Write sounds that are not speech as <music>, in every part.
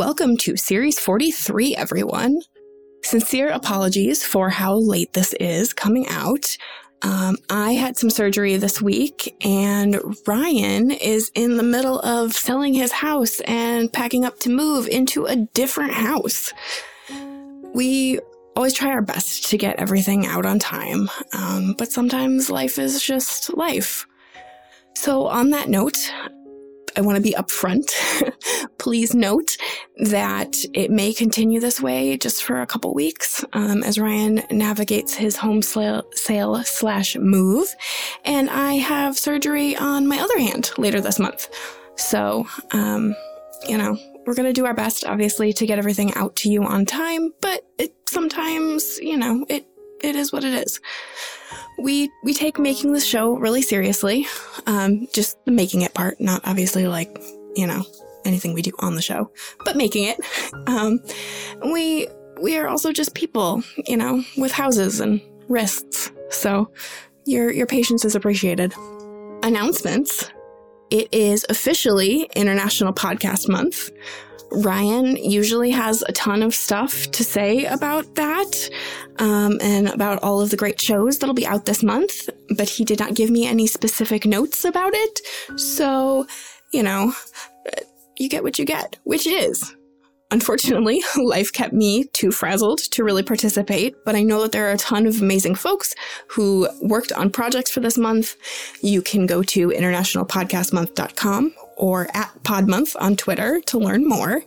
Welcome to Series 43, everyone. Sincere apologies for how late this is coming out. Um, I had some surgery this week, and Ryan is in the middle of selling his house and packing up to move into a different house. We always try our best to get everything out on time, um, but sometimes life is just life. So, on that note, I want to be upfront. <laughs> Please note that it may continue this way just for a couple weeks um, as Ryan navigates his home sale, slash move. And I have surgery on my other hand later this month. So, um, you know, we're going to do our best, obviously, to get everything out to you on time, but it sometimes, you know, it, it is what it is we we take making this show really seriously. Um, just the making it part, not obviously like you know anything we do on the show, but making it. Um, we we are also just people, you know, with houses and wrists. So your your patience is appreciated. Announcements. It is officially International Podcast Month. Ryan usually has a ton of stuff to say about that um, and about all of the great shows that'll be out this month, but he did not give me any specific notes about it. So, you know, you get what you get, which is Unfortunately, <laughs> life kept me too frazzled to really participate, but I know that there are a ton of amazing folks who worked on projects for this month. You can go to internationalpodcastmonth.com or at Podmonth on Twitter to learn more.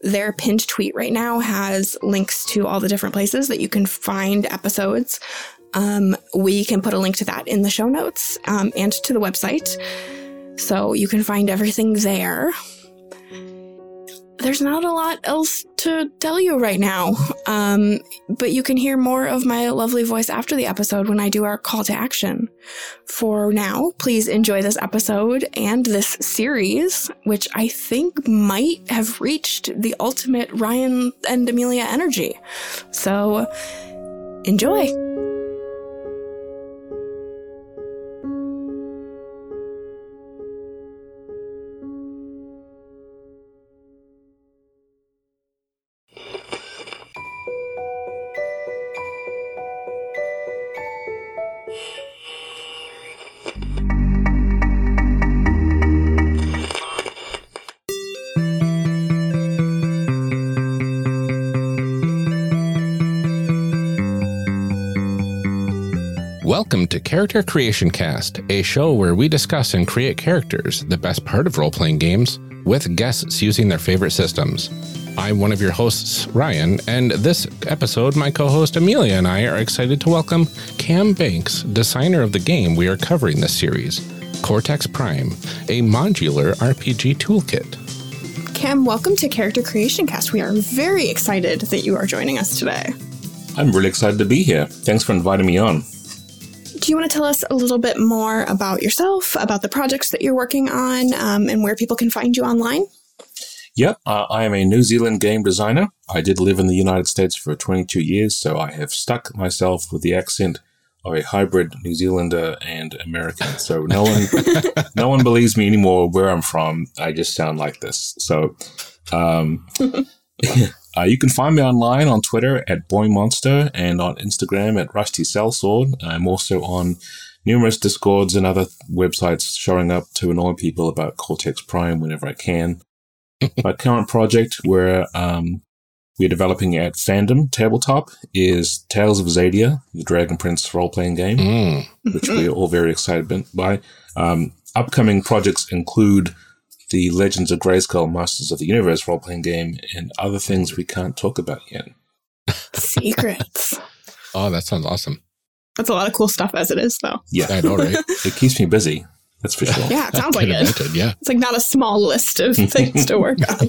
Their pinned tweet right now has links to all the different places that you can find episodes. Um, we can put a link to that in the show notes um, and to the website. So you can find everything there there's not a lot else to tell you right now. Um, but you can hear more of my lovely voice after the episode when I do our call to action. For now, please enjoy this episode and this series, which I think might have reached the ultimate Ryan and Amelia energy. So enjoy. Character Creation Cast, a show where we discuss and create characters, the best part of role playing games, with guests using their favorite systems. I'm one of your hosts, Ryan, and this episode, my co host Amelia and I are excited to welcome Cam Banks, designer of the game we are covering this series, Cortex Prime, a modular RPG toolkit. Cam, welcome to Character Creation Cast. We are very excited that you are joining us today. I'm really excited to be here. Thanks for inviting me on do you want to tell us a little bit more about yourself, about the projects that you're working on, um, and where people can find you online? Yep, uh, I am a New Zealand game designer. I did live in the United States for 22 years, so I have stuck myself with the accent of a hybrid New Zealander and American. So no <laughs> one, no one believes me anymore where I'm from. I just sound like this. So, um, <laughs> Uh, you can find me online on Twitter at BoyMonster and on Instagram at Rusty Sellsword. I'm also on numerous discords and other websites showing up to annoy people about Cortex Prime whenever I can. <laughs> My current project, where um, we're developing at Fandom Tabletop, is Tales of Xadia, the Dragon Prince role playing game, Mm. which we're all very excited by. Um, upcoming projects include the Legends of Grayskull Masters of the Universe role playing game and other things we can't talk about yet. Secrets. <laughs> Oh, that sounds awesome. That's a lot of cool stuff as it is, though. Yeah, I know, right? <laughs> it keeps me busy. That's for sure. Yeah, it sounds like can it. yeah. It's like not a small list of <laughs> things to work on.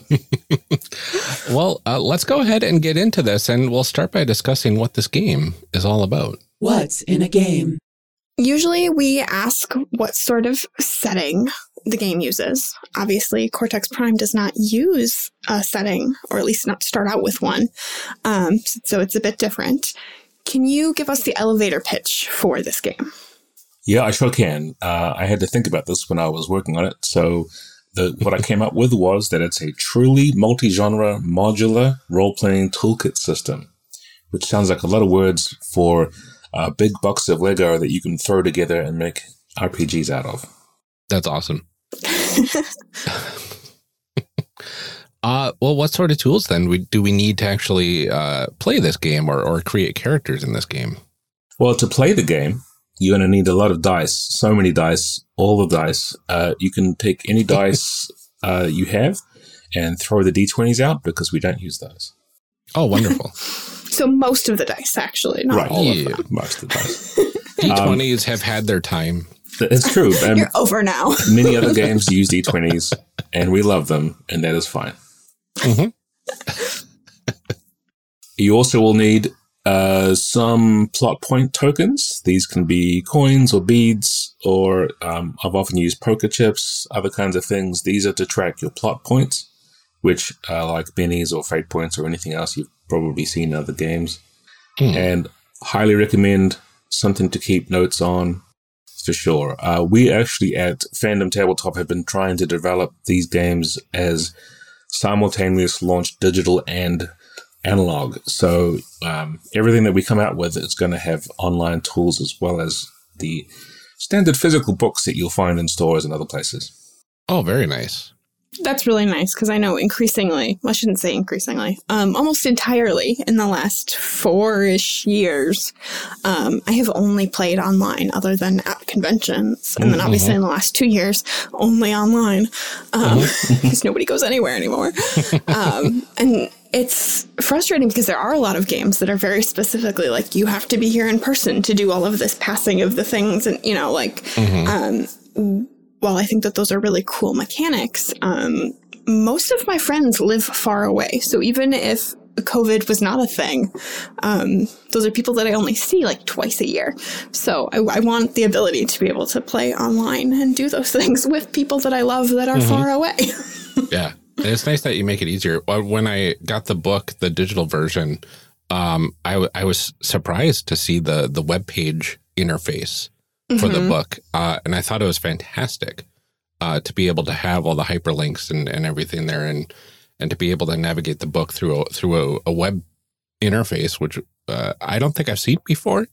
Well, uh, let's go ahead and get into this, and we'll start by discussing what this game is all about. What's in a game? Usually we ask what sort of setting the game uses. Obviously, Cortex Prime does not use a setting, or at least not start out with one. Um, so it's a bit different. Can you give us the elevator pitch for this game? Yeah, I sure can. Uh, I had to think about this when I was working on it. So, the, what I came up with was that it's a truly multi genre modular role playing toolkit system, which sounds like a lot of words for a big box of Lego that you can throw together and make RPGs out of. That's awesome. <laughs> uh, well, what sort of tools then we, do we need to actually uh, play this game or, or create characters in this game? Well, to play the game, you're going to need a lot of dice, so many dice, all the dice. Uh, you can take any <laughs> dice uh, you have and throw the d20s out because we don't use those. Oh, wonderful. <laughs> So most of the dice, actually, not Right. all Yeah. of them. Most of the dice. D20s have had their time. It's true. <laughs> Um, You're over now. <laughs> many other games use d20s, and we love them, and that is fine. Mhm. you also will need uh, some plot point tokens. These can be coins or beads, or um, I've often used poker chips, other kinds of things. These are to track your plot points, which are like bennies or fate points or anything else you've probably seen in other games. Hmm. And highly recommend something to keep notes on for sure. Uh, we actually at Fandom Tabletop have been trying to develop these games as simultaneous launch digital and analog. So um, everything that we come out with is going to have online tools as well as the standard physical books that you'll find in stores and other places. Oh, very nice. That's really nice because I know increasingly, well, I shouldn't say increasingly, um, almost entirely in the last four ish years, um, I have only played online other than at conventions. And then obviously in the last two years, only online <laughs> because nobody goes anywhere anymore. <laughs> um, and it's frustrating because there are a lot of games that are very specifically like you have to be here in person to do all of this passing of the things and you know like um, while I think that those are really cool mechanics, um, most of my friends live far away. So even if COVID was not a thing, um, those are people that I only see like twice a year. So I, I want the ability to be able to play online and do those <laughs> things with people that I love that are far away. <laughs> Yeah. And it's nice that you make it easier. When I got the book, the digital version, um, I, w- I was surprised to see the, the web page interface for the book. Uh, and I thought it was fantastic uh, to be able to have all the hyperlinks and, and everything there and, and to be able to navigate the book through a, through a, a web interface, which uh, I don't think I've seen before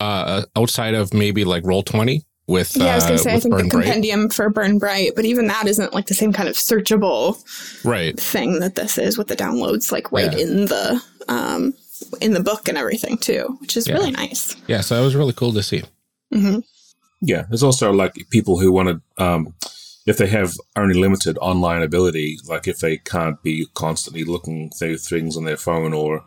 uh, outside of maybe like Roll20 with, yeah, I was going uh, to say, I think the Burn Bright. compendium for Burn Bright, but even that isn't like the same kind of searchable Right. thing that this is with the downloads, like right Yeah. in the um, in the book and everything too, which is Yeah. really nice. Yeah. So that was really cool to see. Hmm Yeah, there's also like people who want to, um, if they have only limited online ability, like if they can't be constantly looking through things on their phone or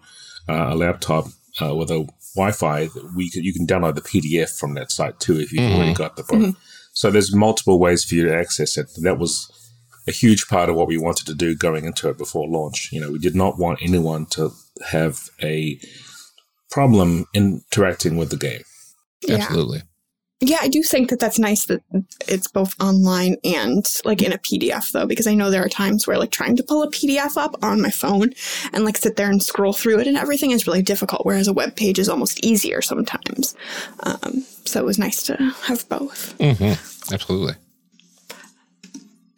uh, a laptop uh, with a Wi-Fi, we could, you can download the PDF from that site too if you've already got the book. So there's multiple ways for you to access it. That was a huge part of what we wanted to do going into it before launch. You know, we did not want anyone to have a problem interacting with the game. Yeah. Absolutely. Yeah, I do think that that's nice that it's both online and like in a PDF though, because I know there are times where like trying to pull a PDF up on my phone and like sit there and scroll through it and everything is really difficult, whereas a web page is almost easier sometimes. Um, so it was nice to have both. hmm Absolutely.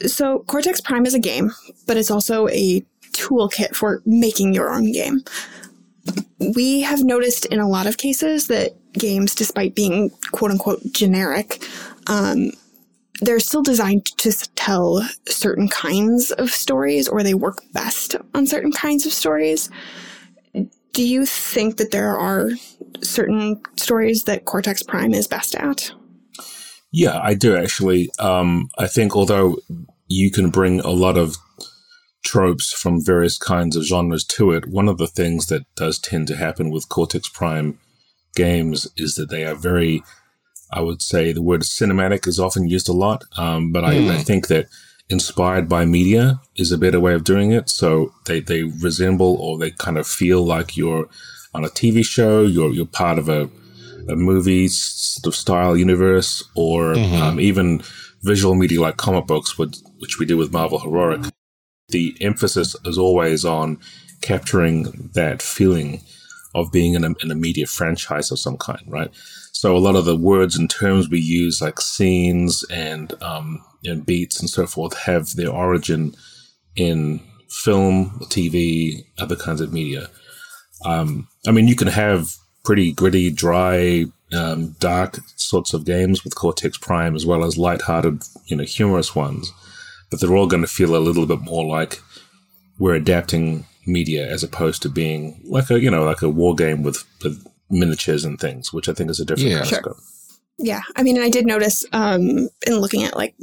So Cortex Prime is a game, but it's also a toolkit for making your own game. We have noticed in a lot of cases that games, despite being quote unquote generic, um, they're still designed to tell certain kinds of stories or they work best on certain kinds of stories. Do you think that there are certain stories that Cortex Prime is best at? Yeah, I do actually. Um, I think although you can bring a lot of tropes from various kinds of genres to it, one of the things that does tend to happen with Cortex Prime games is that they are very, I would say the word cinematic is often used a lot, um, but mm. I, I, hmm. think that inspired by media is a better way of doing it. So they, they resemble or they kind of feel like you're on a TV show, you're, you're part of a, a movie sort of style universe, or mm-hmm. um, even visual media like comic books, which, which we do with Marvel Heroic. The emphasis is always on capturing that feeling of being in a, media franchise of some kind, right? So a lot of the words and terms we use, like scenes and um, and beats and so forth, have their origin in film, TV, other kinds of media. Um, I mean, you can have pretty gritty, dry, um, dark sorts of games with Cortex Prime, as well as light-hearted, you know, humorous ones. But they're all going to feel a little bit more like we're adapting media as opposed to being like a you know like a war game with, with miniatures and things, which I think is a different yeah. kind sure. of scope. Yeah, I mean, I did notice um, in looking at like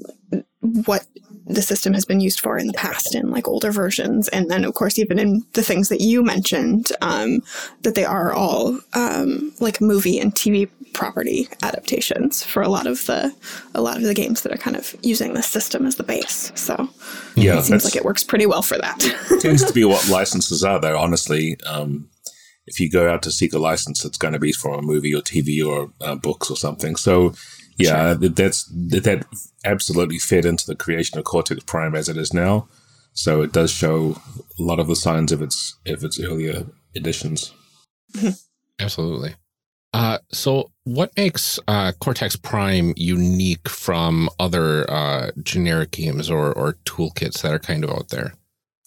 what the system has been used for in the past in like older versions, and then of course even in the things that you mentioned, um, that they are all um, like movie and TV property adaptations for a lot of the a lot of the games that are kind of using the system as the base. So yeah, it seems like it works pretty well for that. <laughs> tends to be what <laughs> licenses are, though. Honestly, um, if you go out to seek a license, it's going to be for a movie or TV or uh, books or something. So yeah, sure. that's that absolutely fit into the creation of Cortex Prime as it is now. So it does show a lot of the signs of its of its earlier editions. Absolutely. Uh, so, what makes uh, Cortex Prime unique from other uh, generic games or, or toolkits that are kind of out there?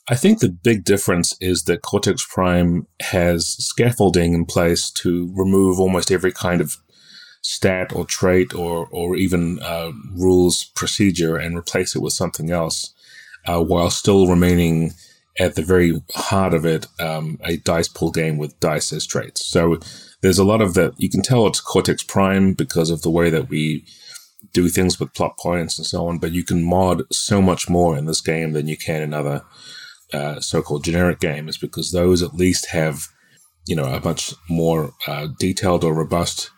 I think the big difference is that Cortex Prime has scaffolding in place to remove almost every kind of stat or trait or, or even uh, rules procedure and replace it with something else uh, while still remaining at the very heart of it um, a dice pool game with dice as traits. So there's a lot of that. You can tell it's Cortex Prime because of the way that we do things with plot points and so on, but you can mod so much more in this game than you can in other uh, so-called generic games because those at least have, you know, a much more uh, detailed or robust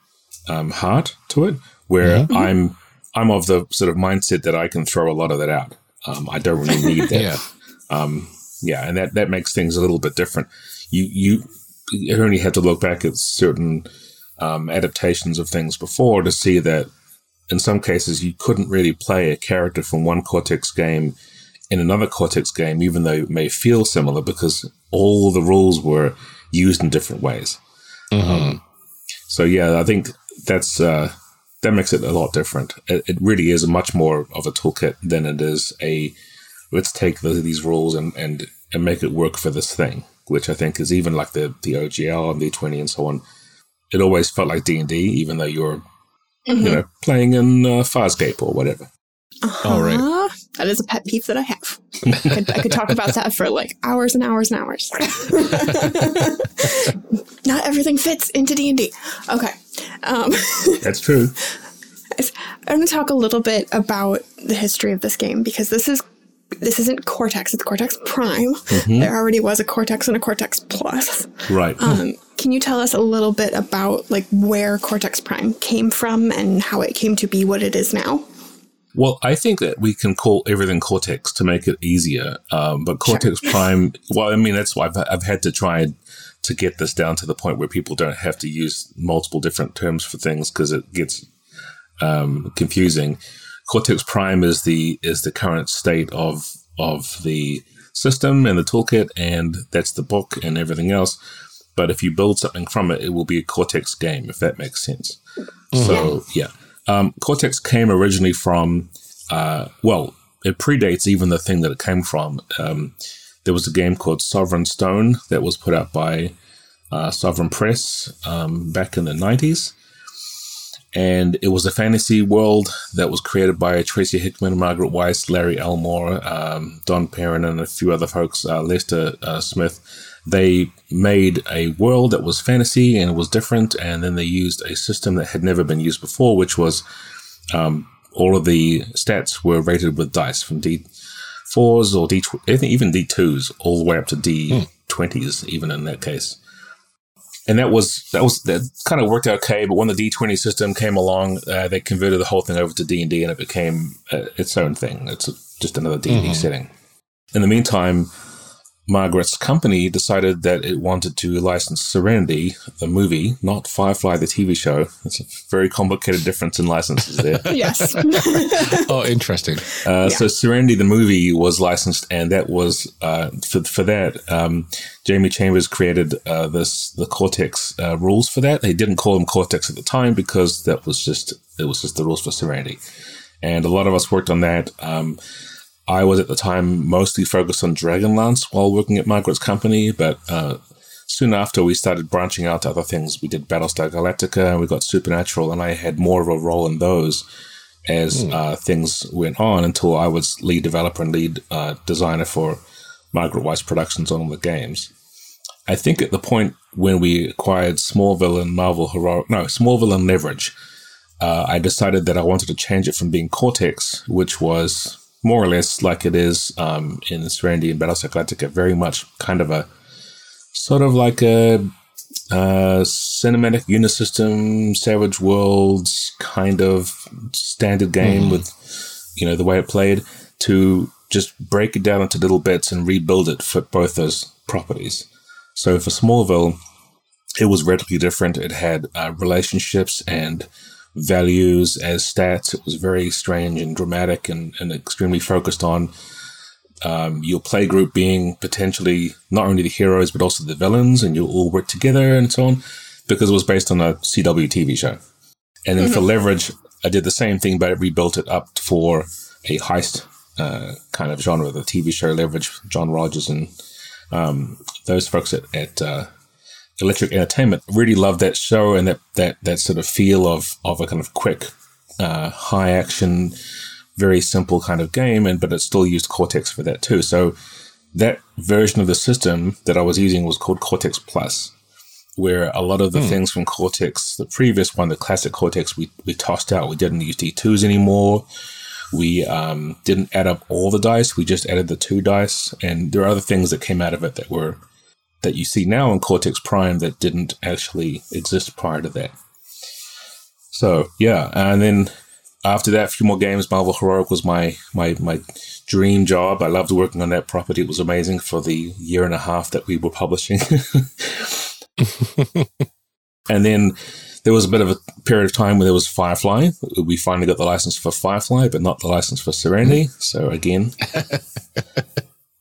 um, heart to it. Where mm-hmm. I'm, I'm of the sort of mindset that I can throw a lot of that out. Um, I don't really need that. <laughs> yeah. Um, yeah, and that that makes things a little bit different. You you you only have to look back at certain um, adaptations of things before to see that in some cases you couldn't really play a character from one Cortex game in another Cortex game, even though it may feel similar, because all the rules were used in different ways. Mm-hmm. Um, so yeah, I think that's uh, that makes it a lot different. It, it, really is much more of a toolkit than it is a let's take the, these rules and, and and make it work for this thing which I think is even like the the OGL and D20 and so on. It always felt like D and D, even though you're mm-hmm. you know playing in uh, Farscape or whatever. Uh-huh. All right. That is a pet peeve that I have. I could, I could talk about that for like hours and hours and hours. <laughs> Not everything fits into D and D. Okay, um, <laughs> that's true. I'm going to talk a little bit about the history of this game because this is this isn't Cortex, it's Cortex Prime. Mm-hmm. There already was a Cortex and a Cortex Plus. Right. Um, can you tell us a little bit about like where Cortex Prime came from and how it came to be what it is now? Well, I think that we can call everything Cortex to make it easier. Um, but Cortex sure. Prime, well, I mean, that's why I've, I've had to try to get this down to the point where people don't have to use multiple different terms for things because it gets um, confusing. Cortex Prime is the is the current state of of the system and the toolkit, and that's the book and everything else. But if you build something from it, it will be a Cortex game, if that makes sense. Mm-hmm. So yeah, um, Cortex came originally from uh, well, it predates even the thing that it came from. Um, there was a game called Sovereign Stone that was put out by uh, Sovereign Press um, back in the nineties and it was a fantasy world that was created by Tracy Hickman, Margaret Weis, Larry Elmore, um, Don Perrin, and a few other folks, uh, Lester uh, Smith. They made a world that was fantasy and was different, and then they used a system that had never been used before, which was um, all of the stats were rated with dice from D4s or D, even D2s, all the way up to D20s, hmm. even in that case and that was that was that kind of worked out okay. But when the D twenty system came along, uh, they converted the whole thing over to D and D, and it became uh, its own thing. It's just another D and D mm-hmm. setting. In the meantime, Margaret's company decided that it wanted to license Serenity, the movie, not Firefly, the TV show. It's a very complicated difference in licenses there. <laughs> yes. <laughs> oh, interesting. Uh, yeah. So Serenity, the movie, was licensed, and that was uh, for for that. Um, Jamie Chambers created uh, this the Cortex uh, rules for that. They didn't call them Cortex at the time because that was just it was just the rules for Serenity, and a lot of us worked on that. Um, I was at the time mostly focused on Dragonlance while working at Margaret's company, but uh, soon after we started branching out to other things. We did Battlestar Galactica and we got Supernatural, and I had more of a role in those as mm. uh, things went on until I was lead developer and lead uh, designer for Margaret Weis Productions on all the games. I think at the point when we acquired Smallville and Marvel Heroic, no, Smallville and Leverage, uh, I decided that I wanted to change it from being Cortex, which was more or less like it is um, in Serenity and Battlestar Galactica, very much kind of a sort of like a, a cinematic unisystem, Savage Worlds kind of standard game mm. with, you know, the way it played to just break it down into little bits and rebuild it for both those properties. So for Smallville, it was radically different. It had uh, relationships and values as stats. It was very strange and dramatic and, and extremely focused on um, your play group being potentially not only the heroes but also the villains, and you'll all work together and so on, because it was based on a CW TV show. And then mm-hmm. for Leverage, I did the same thing, but I rebuilt it up for a heist uh, kind of genre, the TV show Leverage, John Rogers and um, those folks at, at uh, Electric Entertainment. Really loved that show and that that that sort of feel of of a kind of quick, uh, high action, very simple kind of game, and but it still used Cortex for that too. So that version of the system that I was using was called Cortex Plus, where a lot of the hmm. things from Cortex, the previous one, the classic Cortex, we we tossed out. We didn't use D twos anymore. We um, didn't add up all the dice. We just added the two dice, and there are other things that came out of it that were that you see now in Cortex Prime that didn't actually exist prior to that. So yeah, and then after that, a few more games. Marvel Heroic was my my my dream job. I loved working on that property. It was amazing for the year and a half that we were publishing. <laughs> and then there was a bit of a period of time where there was Firefly. We finally got the license for Firefly, but not the license for Serenity. So again, <laughs>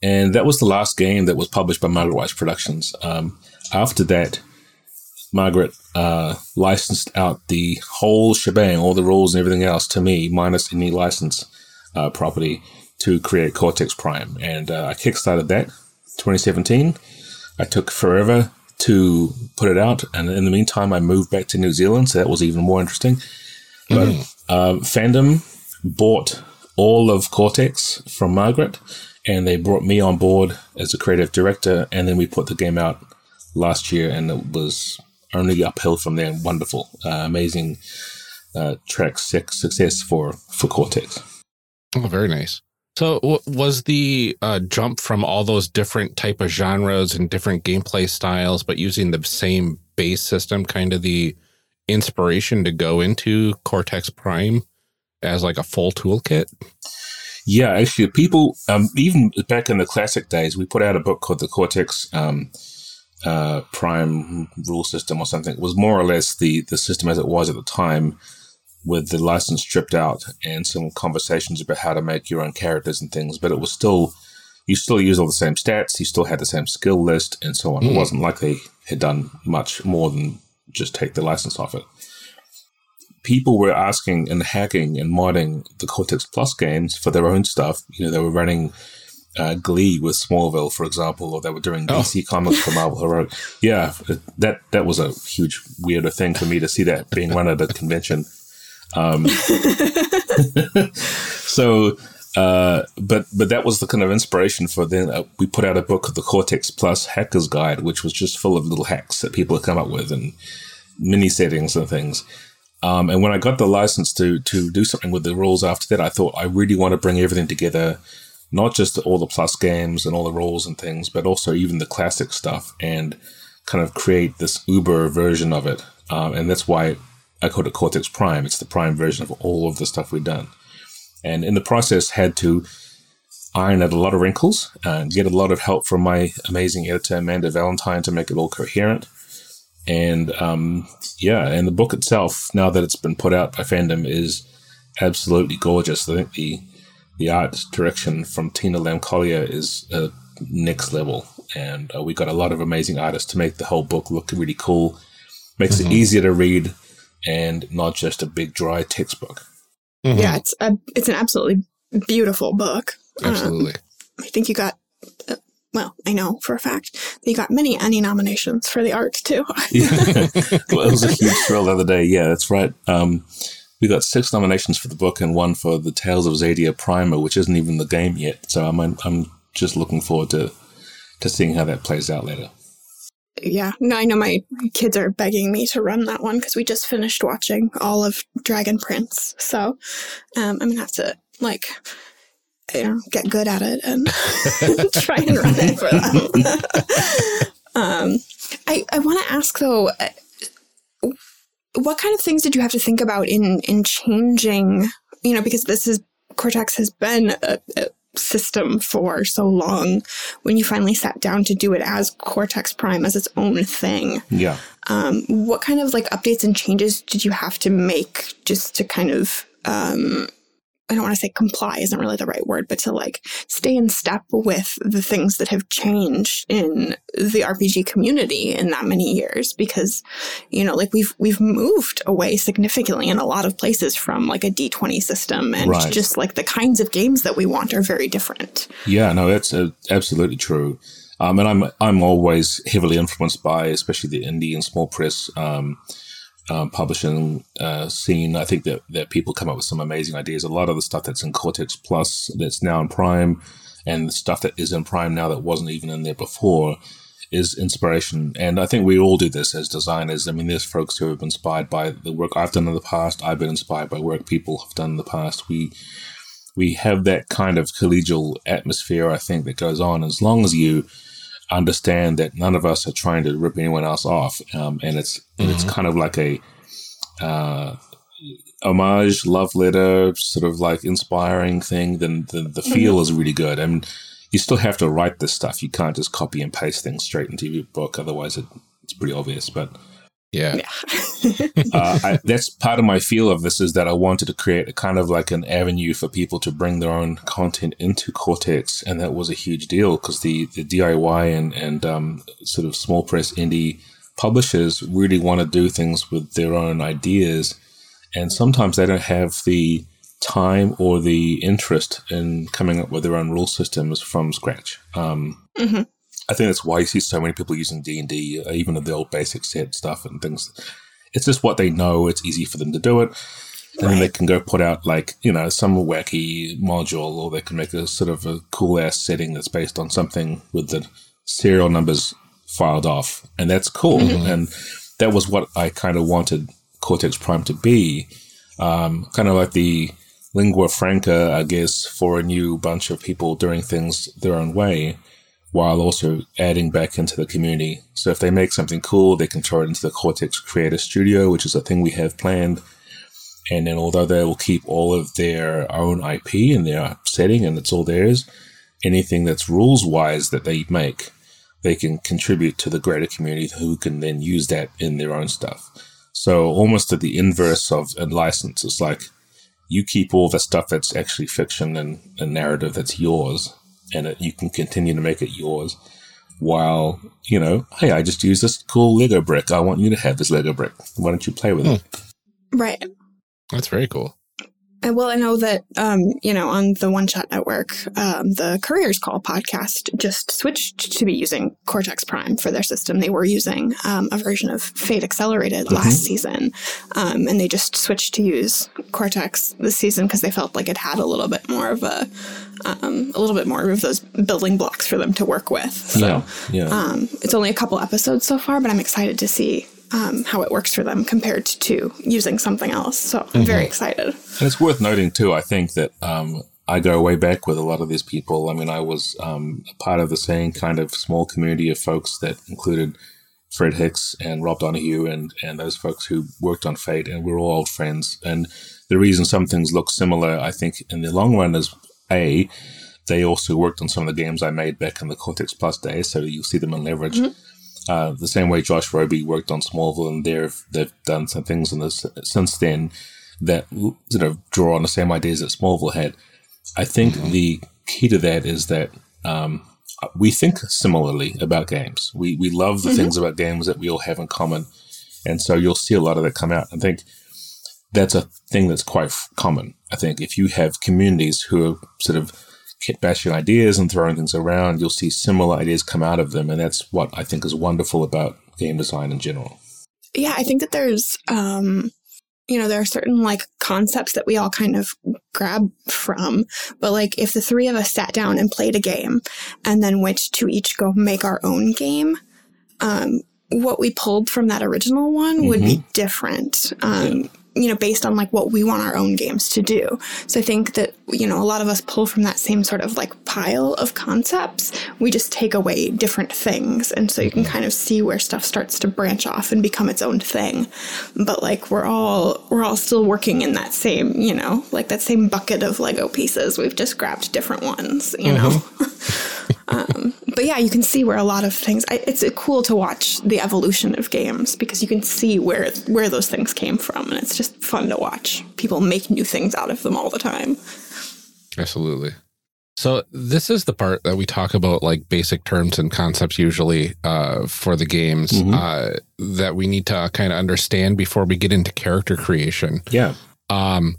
and that was the last game that was published by Margaret Weis Productions. Um, after that, Margaret uh, licensed out the whole shebang, all the rules and everything else to me, minus any license uh, property, to create Cortex Prime. And uh, I kickstarted that 2017. I took forever to put it out, and in the meantime, I moved back to New Zealand, so that was even more interesting. But mm. Fandom bought all of Cortex from Margaret and they brought me on board as a creative director, and then we put the game out last year, and it was only uphill from there. Wonderful, uh, amazing uh, track success for for Cortex. Oh, very nice. So, w- was the uh, jump from all those different type of genres and different gameplay styles, but using the same base system, kind of the inspiration to go into Cortex Prime as like a full toolkit? Yeah, actually, people, um, even back in the classic days, we put out a book called the Cortex um, uh, Prime Rule System or something. It was more or less the, the system as it was at the time with the license stripped out and some conversations about how to make your own characters and things. But it was still, you still use all the same stats, you still had the same skill list and so on. Mm. It wasn't like they had done much more than just take the license off it people were asking and hacking and modding the Cortex Plus games for their own stuff. You know, they were running uh, Glee with Smallville, for example, or they were doing oh. DC Comics for Marvel Heroic. Yeah, that that was a huge weirder thing for me to see that being run at a convention. Um, <laughs> so, uh, but but that was the kind of inspiration for then uh, we put out a book the Cortex Plus Hackers Guide, which was just full of little hacks that people had come up with and mini settings and things. Um, and when I got the license to to do something with the rules after that, I thought I really want to bring everything together, not just all the plus games and all the rules and things, but also even the classic stuff, and kind of create this Uber version of it. Um, and that's why I called it Cortex Prime. It's the prime version of all of the stuff we've done. And in the process, had to iron out a lot of wrinkles and get a lot of help from my amazing editor Amanda Valentine to make it all coherent. And um, yeah, and the book itself, now that it's been put out by Fandom, is absolutely gorgeous. I think the the art direction from Tina Lamb Collier is uh, next level, and uh, we got a lot of amazing artists to make the whole book look really cool. Makes mm-hmm. it easier to read, and not just a big dry textbook. Mm-hmm. Yeah, it's a, it's an absolutely beautiful book. Absolutely. Um, I think you got uh, well, I know for a fact that you got many ENnie nominations for the art too. <laughs> <laughs> yeah. well, it was a huge thrill the other day. Yeah, that's right. Um, we got six nominations for the book and one for the Tales of Xadia Primer, which isn't even the game yet. So I'm I'm just looking forward to to seeing how that plays out later. Yeah, no, I know my kids are begging me to run that one because we just finished watching all of Dragon Prince. So um, I'm gonna have to like you know, get good at it and <laughs> <laughs> try and run it for them. <laughs> um, I, I want to ask though, uh, what kind of things did you have to think about in, in changing, you know, because this is, Cortex has been a, a system for so long when you finally sat down to do it as Cortex Prime as its own thing. Yeah. Um, what kind of like updates and changes did you have to make just to kind of um, I don't want to say comply isn't really the right word, but to like stay in step with the things that have changed in the RPG community in that many years because, you know, like we've, we've moved away significantly in a lot of places from like a D20 system and right. just like the kinds of games that we want are very different. Yeah, no, that's uh, absolutely true. Um, and I'm, I'm always heavily influenced by, especially the indie and small press, um, um, publishing uh, scene. I think that, that people come up with some amazing ideas. A lot of the stuff that's in Cortex Plus that's now in Prime, and the stuff that is in Prime now that wasn't even in there before, is inspiration. And I think we all do this as designers. I mean, there's folks who have been inspired by the work I've done in the past. I've been inspired by work people have done in the past. We we have that kind of collegial atmosphere. I think that goes on as long as you understand that none of us are trying to rip anyone else off, um, and it's mm-hmm. it's kind of like a uh, homage, love letter, sort of like inspiring thing. Then the, the feel mm-hmm. is really good. I mean, you still have to write this stuff. You can't just copy and paste things straight into your book, otherwise it, it's pretty obvious. But yeah. yeah. <laughs> uh, I, that's part of my feel of this is that I wanted to create a kind of like an avenue for people to bring their own content into Cortex. And that was a huge deal because the, the DIY and, and um, sort of small press indie publishers really want to do things with their own ideas. And sometimes they don't have the time or the interest in coming up with their own rule systems from scratch. Um, mm-hmm. I think that's why you see so many people using D and D, uh, even the old basic set stuff and things. It's just what they know. It's easy for them to do it, and right. then they can go put out like you know some wacky module, or they can make a sort of a cool ass setting that's based on something with the serial numbers filed off, and that's cool. Mm-hmm. And that was what I kind of wanted Cortex Prime to be, um, kind of like the lingua franca, I guess, for a new bunch of people doing things their own way while also adding back into the community. So if they make something cool, they can throw it into the Cortex Creator Studio, which is a thing we have planned. And then although they will keep all of their own IP in their setting and it's all theirs, anything that's rules wise that they make, they can contribute to the greater community who can then use that in their own stuff. So almost at the inverse of a license, it's like you keep all the stuff that's actually fiction and, and narrative that's yours and it, you can continue to make it yours while, you know, hey, I just use this cool Lego brick. I want you to have this Lego brick. Why don't you play with it? Hmm. Right. That's very cool. Well, I know that, um, you know, on the One Shot Network, um, the Courier's Call podcast just switched to be using Cortex Prime for their system. They were using um, a version of Fate Accelerated mm-hmm. last season, um, and they just switched to use Cortex this season because they felt like it had a little bit more of a, um, a little bit more of those building blocks for them to work with. So, yeah, yeah. Um, it's only a couple episodes so far, but I'm excited to see um, how it works for them compared to using something else. So I'm mm-hmm. very excited. And it's worth noting too. I think that um, I go way back with a lot of these people. I mean, I was um, part of the same kind of small community of folks that included Fred Hicks and Rob Donoghue and and those folks who worked on Fate, and we're all old friends. And the reason some things look similar, I think, in the long run is a they also worked on some of the games I made back in the Cortex Plus days, so you'll see them in leverage. Mm-hmm. Uh, the same way Josh Roby worked on Smallville, and they've they've done some things in this since then that sort of draw on the same ideas that Smallville had. I think mm-hmm. the key to that is that um, we think similarly about games. We we love the mm-hmm. things about games that we all have in common, and so you'll see a lot of that come out. I think that's a thing that's quite common. I think if you have communities who are sort of bashing ideas and throwing things around, you'll see similar ideas come out of them. And that's what I think is wonderful about game design in general. Yeah, I think that there's, um, you know, there are certain like concepts that we all kind of grab from. But like if the three of us sat down and played a game and then went to each go make our own game, um, what we pulled from that original one mm-hmm. would be mm-hmm. different. Um, yeah you know, based on like what we want our own games to do. So I think that, you know, a lot of us pull from that same sort of like pile of concepts. We just take away different things. And so you can mm-hmm. kind of see where stuff starts to branch off and become its own thing. But like we're all, we're all still working in that same, you know, like that same bucket of Lego pieces. We've just grabbed different ones, you mm-hmm. know? <laughs> Um, but yeah, you can see where a lot of things. I, it's cool to watch the evolution of games because you can see where where those things came from, and it's just fun to watch people make new things out of them all the time. Absolutely. So this is the part that we talk about, like basic terms and concepts, usually uh, for the games mm-hmm. uh, that we need to kind of understand before we get into character creation. Yeah. Um,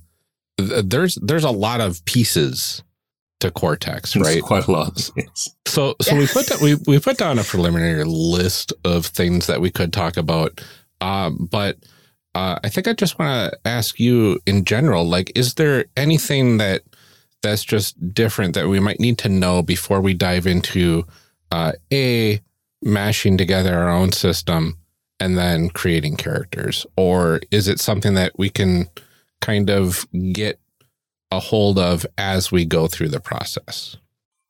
th- there's there's a lot of pieces to Cortex, right? It's quite a lot. Yes. So, so we put we we put down a preliminary list of things that we could talk about, um, but uh, I think I just want to ask you in general, like, is there anything that that's just different that we might need to know before we dive into uh, a mashing together our own system and then creating characters, or is it something that we can kind of get a hold of as we go through the process?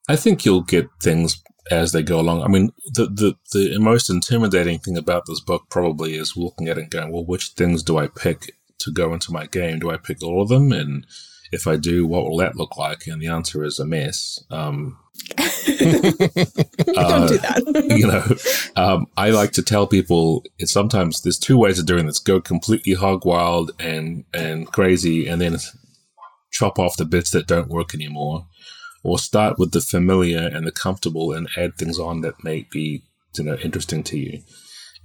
I think you'll get things as they go along. I mean, the, the, the most intimidating thing about this book probably is looking at it and going, well, which things do I pick to go into my game? Do I pick all of them? And if I do, what will that look like? And the answer is a mess. Um, <laughs> Don't uh, do that. <laughs> you know, um, I like to tell people it's sometimes there's two ways of doing this: go completely hog wild and and crazy, and then chop off the bits that don't work anymore, or start with the familiar and the comfortable and add things on that may be you know interesting to you.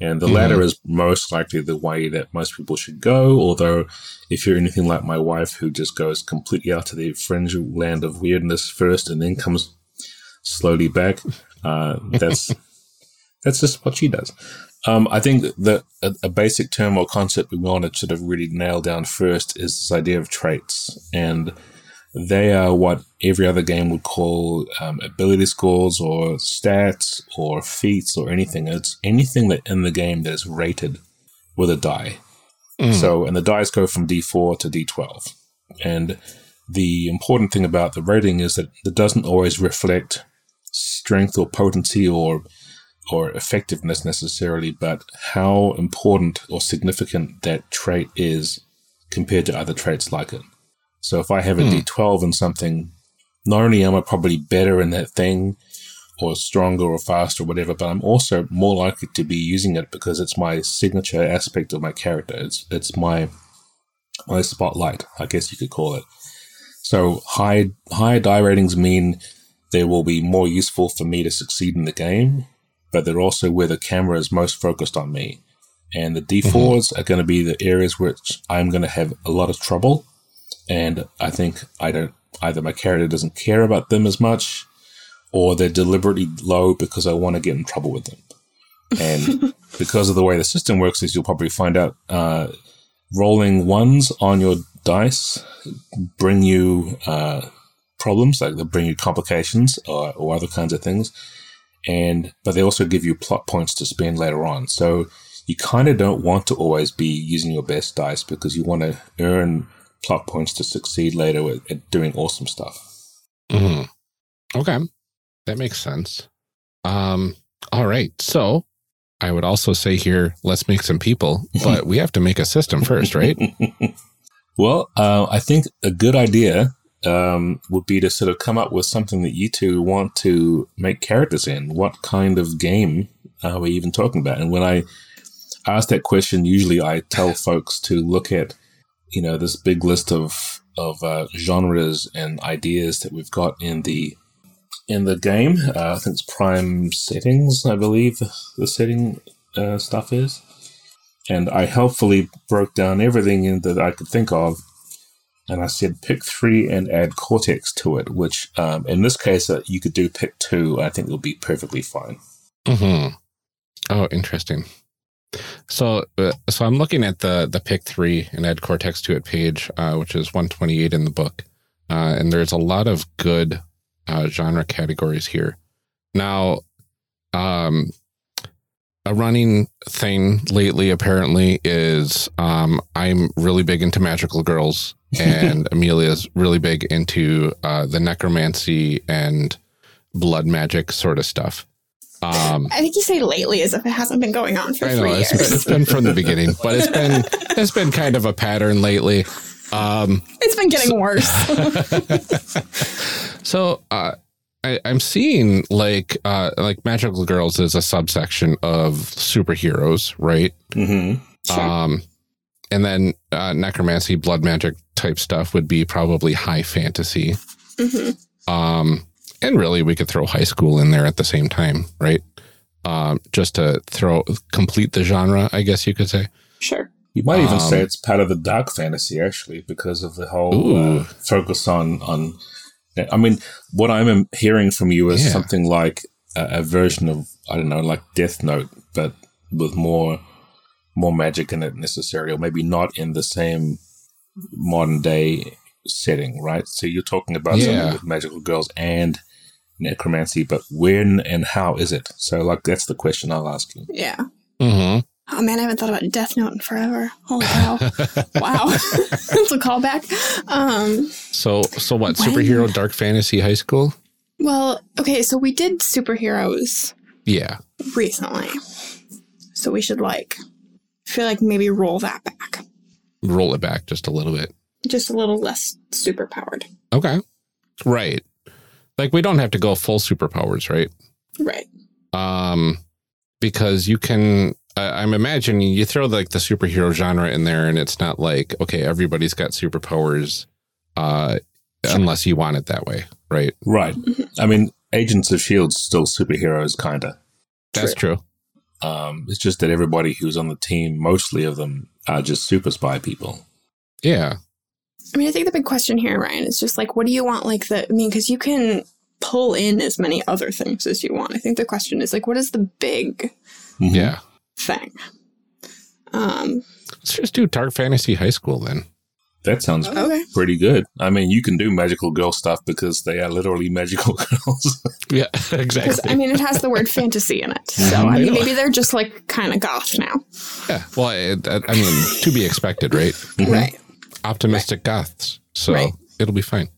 And the mm-hmm. latter is most likely the way that most people should go. Although, if you're anything like my wife, who just goes completely out to the fringe land of weirdness first and then comes slowly back, uh, that's <laughs> that's just what she does. Um, I think that a, a, basic term or concept we want to sort of really nail down first is this idea of traits. And they are what every other game would call um, ability scores or stats or feats or anything. It's anything that in the game that is rated with a die. Mm. So, and the dice go from D4 to D12. And the important thing about the rating is that it doesn't always reflect strength or potency or or effectiveness necessarily, but how important or significant that trait is compared to other traits like it. So if I have a mm. 12 in something, not only am I probably better in that thing or stronger or faster or whatever, but I'm also more likely to be using it because it's my signature aspect of my character. It's it's my my spotlight, I guess you could call it. So high high die ratings mean they will be more useful for me to succeed in the game but they're also where the camera is most focused on me. And the D4s mm-hmm. are going to be the areas which I'm going to have a lot of trouble. and I think I don't either my character doesn't care about them as much, or they're deliberately low because I want to get in trouble with them. And <laughs> because of the way the system works, is you'll probably find out uh, rolling ones on your dice bring you uh, problems, like they bring you complications or, or other kinds of things. And but they also give you plot points to spend later on. So you kind of don't want to always be using your best dice because you want to earn plot points to succeed later at, at doing awesome stuff. hmm Okay. That makes sense. Um, all right. So I would also say here, let's make some people, <laughs> but we have to make a system first, right? <laughs> well, uh, I think a good idea um, would be to sort of come up with something that you two want to make characters in. What kind of game are we even talking about? And when I ask that question, usually I tell folks to look at, you know, this big list of of uh, genres and ideas that we've got in the in the game. Uh, I think it's Prime Settings, I believe the setting uh, stuff is. And I helpfully broke down everything in, that I could think of. And I said pick three and add Cortex to it, which um, in this case, uh, you could do pick two. I think it'll be perfectly fine. hmm Oh, interesting. So, uh, so I'm looking at the the pick three and add Cortex to it page, uh, which is 128 in the book, uh, and there's a lot of good uh, genre categories here. Now, um, a running thing lately apparently is um, I'm really big into magical girls, <laughs> and Amelia's really big into uh, the necromancy and blood magic sort of stuff. Um, I think you say lately as if it hasn't been going on for I know three it's years. been, it's been from the <laughs> beginning, but it's been it's been kind of a pattern lately. Um, it's been getting worse. <laughs> so uh, I, I'm seeing like uh, like magical girls is a subsection of superheroes, right? Mm-hmm. Sure. Um, and then uh, necromancy, blood magic type stuff would be probably high fantasy. Mhm. Um, and really, we could throw high school in there at the same time, right? Um, just to throw complete the genre, I guess you could say. Sure. You might even Um, say it's part of the dark fantasy, actually, because of the whole uh, focus on on. I mean, what I'm hearing from you is Yeah. something like a, a version of I don't know, like Death Note, but with more more magic in it necessarily, or maybe not in the same modern day setting, right? So you're talking about Yeah. something with magical girls and necromancy, but when and how is it? So, like, that's the question I'll ask you. Yeah. Mm-hmm. Oh man, I haven't thought about Death Note in forever. Holy cow! <laughs> wow, <laughs> that's a callback. Um, So, so what? When? Superhero dark fantasy high school? well, okay, so we did superheroes Yeah. recently, so we should like feel like maybe roll that back, Roll it back just a little bit. just a little less super powered. Okay. Right. Like we don't have to go full superpowers, right? Right. Um, because you can. I I'm imagining you throw like the superhero genre in there, and it's not like okay, everybody's got superpowers, uh, unless you want it that way, right? Right. I mean, Agents of Shield's still superheroes, kind of. That's true. Um, it's just that everybody who's on the team, mostly of them, are just super spy people. Yeah. I mean, I think the big question here, Ryan, is just like, what do you want? Like the, I mean, because you can pull in as many other things as you want. I think the question is like, what is the big Mhm. Yeah. Thing? Um. Let's just do dark fantasy high school then. That sounds Okay. pretty good. I mean, you can do magical girl stuff because they are literally magical <laughs> girls. Yeah. <laughs> Exactly. I mean, it has the word fantasy in it, so. I I mean, maybe they're just like kind of goth now, yeah. Well, it, I I mean, to be expected, right? Mhm. right? Optimistic goths. So Right. it'll be fine.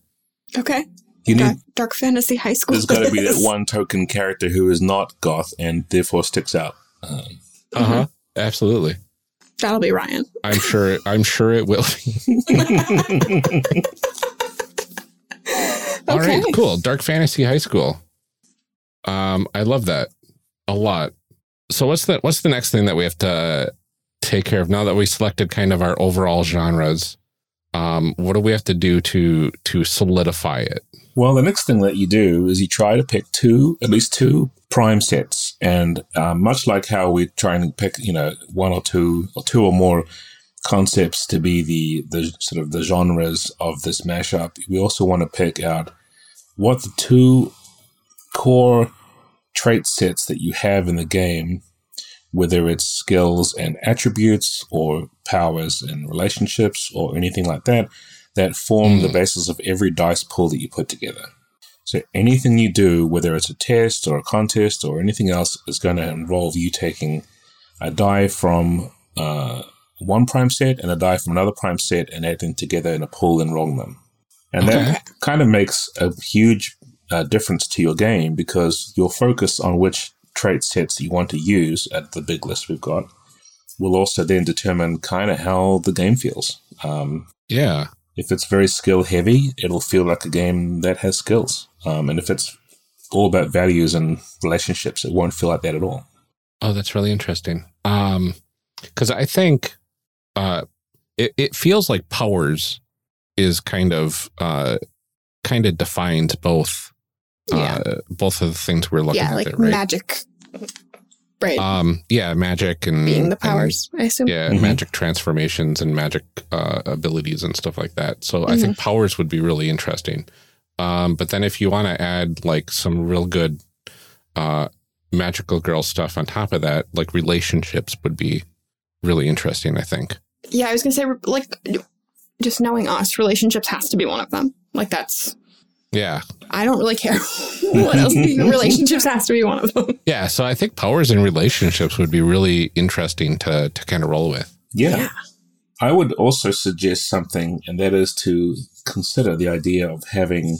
Okay. You Got need, dark fantasy high school. there's got to be that one token character who is not goth and therefore sticks out. Um, Uh huh. Absolutely. That'll be Ryan. I'm sure. I'm sure it will. be. All right, Okay. cool. Dark Fantasy High School. Um, I love that a lot. So what's the what's the next thing that we have to take care of now that we selected kind of our overall genres? Um, what do we have to do to to solidify it? Well, the next thing that you do is you try to pick two, at least two prime sets, and um, much like how we try and pick, you know, one or two or two or more concepts to be the the sort of the genres of this mashup, we also want to pick out what the two core trait sets that you have in the game, whether it's skills and attributes or powers and relationships or anything like that, that form the basis of every dice pool that you put together. So anything you do, whether it's a test or a contest or anything else, is going to involve you taking a die from uh, one prime set and a die from another prime set and add them together in a pool and rolling them. And that kind of makes a huge uh, difference to your game because your focus on which trait sets you want to use at the big list we've got will also then determine kind of how the game feels. Um, Yeah. if it's very skill heavy, it'll feel like a game that has skills. Um, and if it's all about values and relationships, it won't feel like that at all. Oh, that's really interesting. Um, because I think uh, it it feels like powers is kind of uh kind of defines both Yeah. uh both of the things we're looking yeah, at like there, right? magic. Right. um, yeah, magic and being the and, powers, I assume. yeah, Mhm. magic transformations and magic uh, abilities and stuff like that. So I Mm-hmm. think powers would be really interesting. Um, but then if you want to add like some real good uh, magical girl stuff on top of that, like relationships would be really interesting. I think. Yeah, I was gonna say like just knowing us, relationships has to be one of them. Like that's Yeah, I don't really care <laughs> what else. relationships has to be one of them. yeah. So I think powers and relationships would be really interesting to to kind of roll with. Yeah. Yeah. I would also suggest something, and that is to consider the idea of having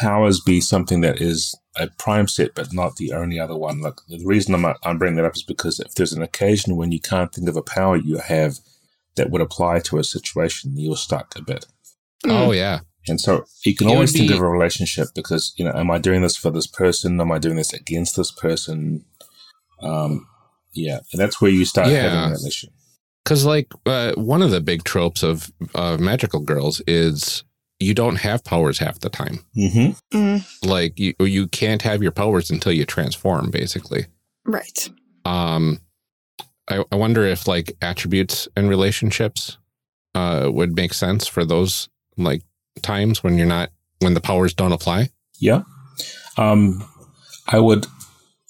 powers be something that is a prime set, but not the only other one. Like the reason I'm, I'm bringing that up is because if there's an occasion when you can't think of a power you have that would apply to a situation, you're stuck a bit. Oh yeah, And so you can It would always think of a relationship because, you know, am I doing this for this person? Am I doing this against this person? Um, yeah. And that's where you start Yeah. having that issue. because like uh, one of the big tropes of of magical girls is you don't have powers half the time. Mm-hmm. Mm, Like you you can't have your powers until you transform, basically. right. Um, I, I wonder if like attributes and relationships uh, would make sense for those like times when you're not when the powers don't apply. Yeah. Um, I would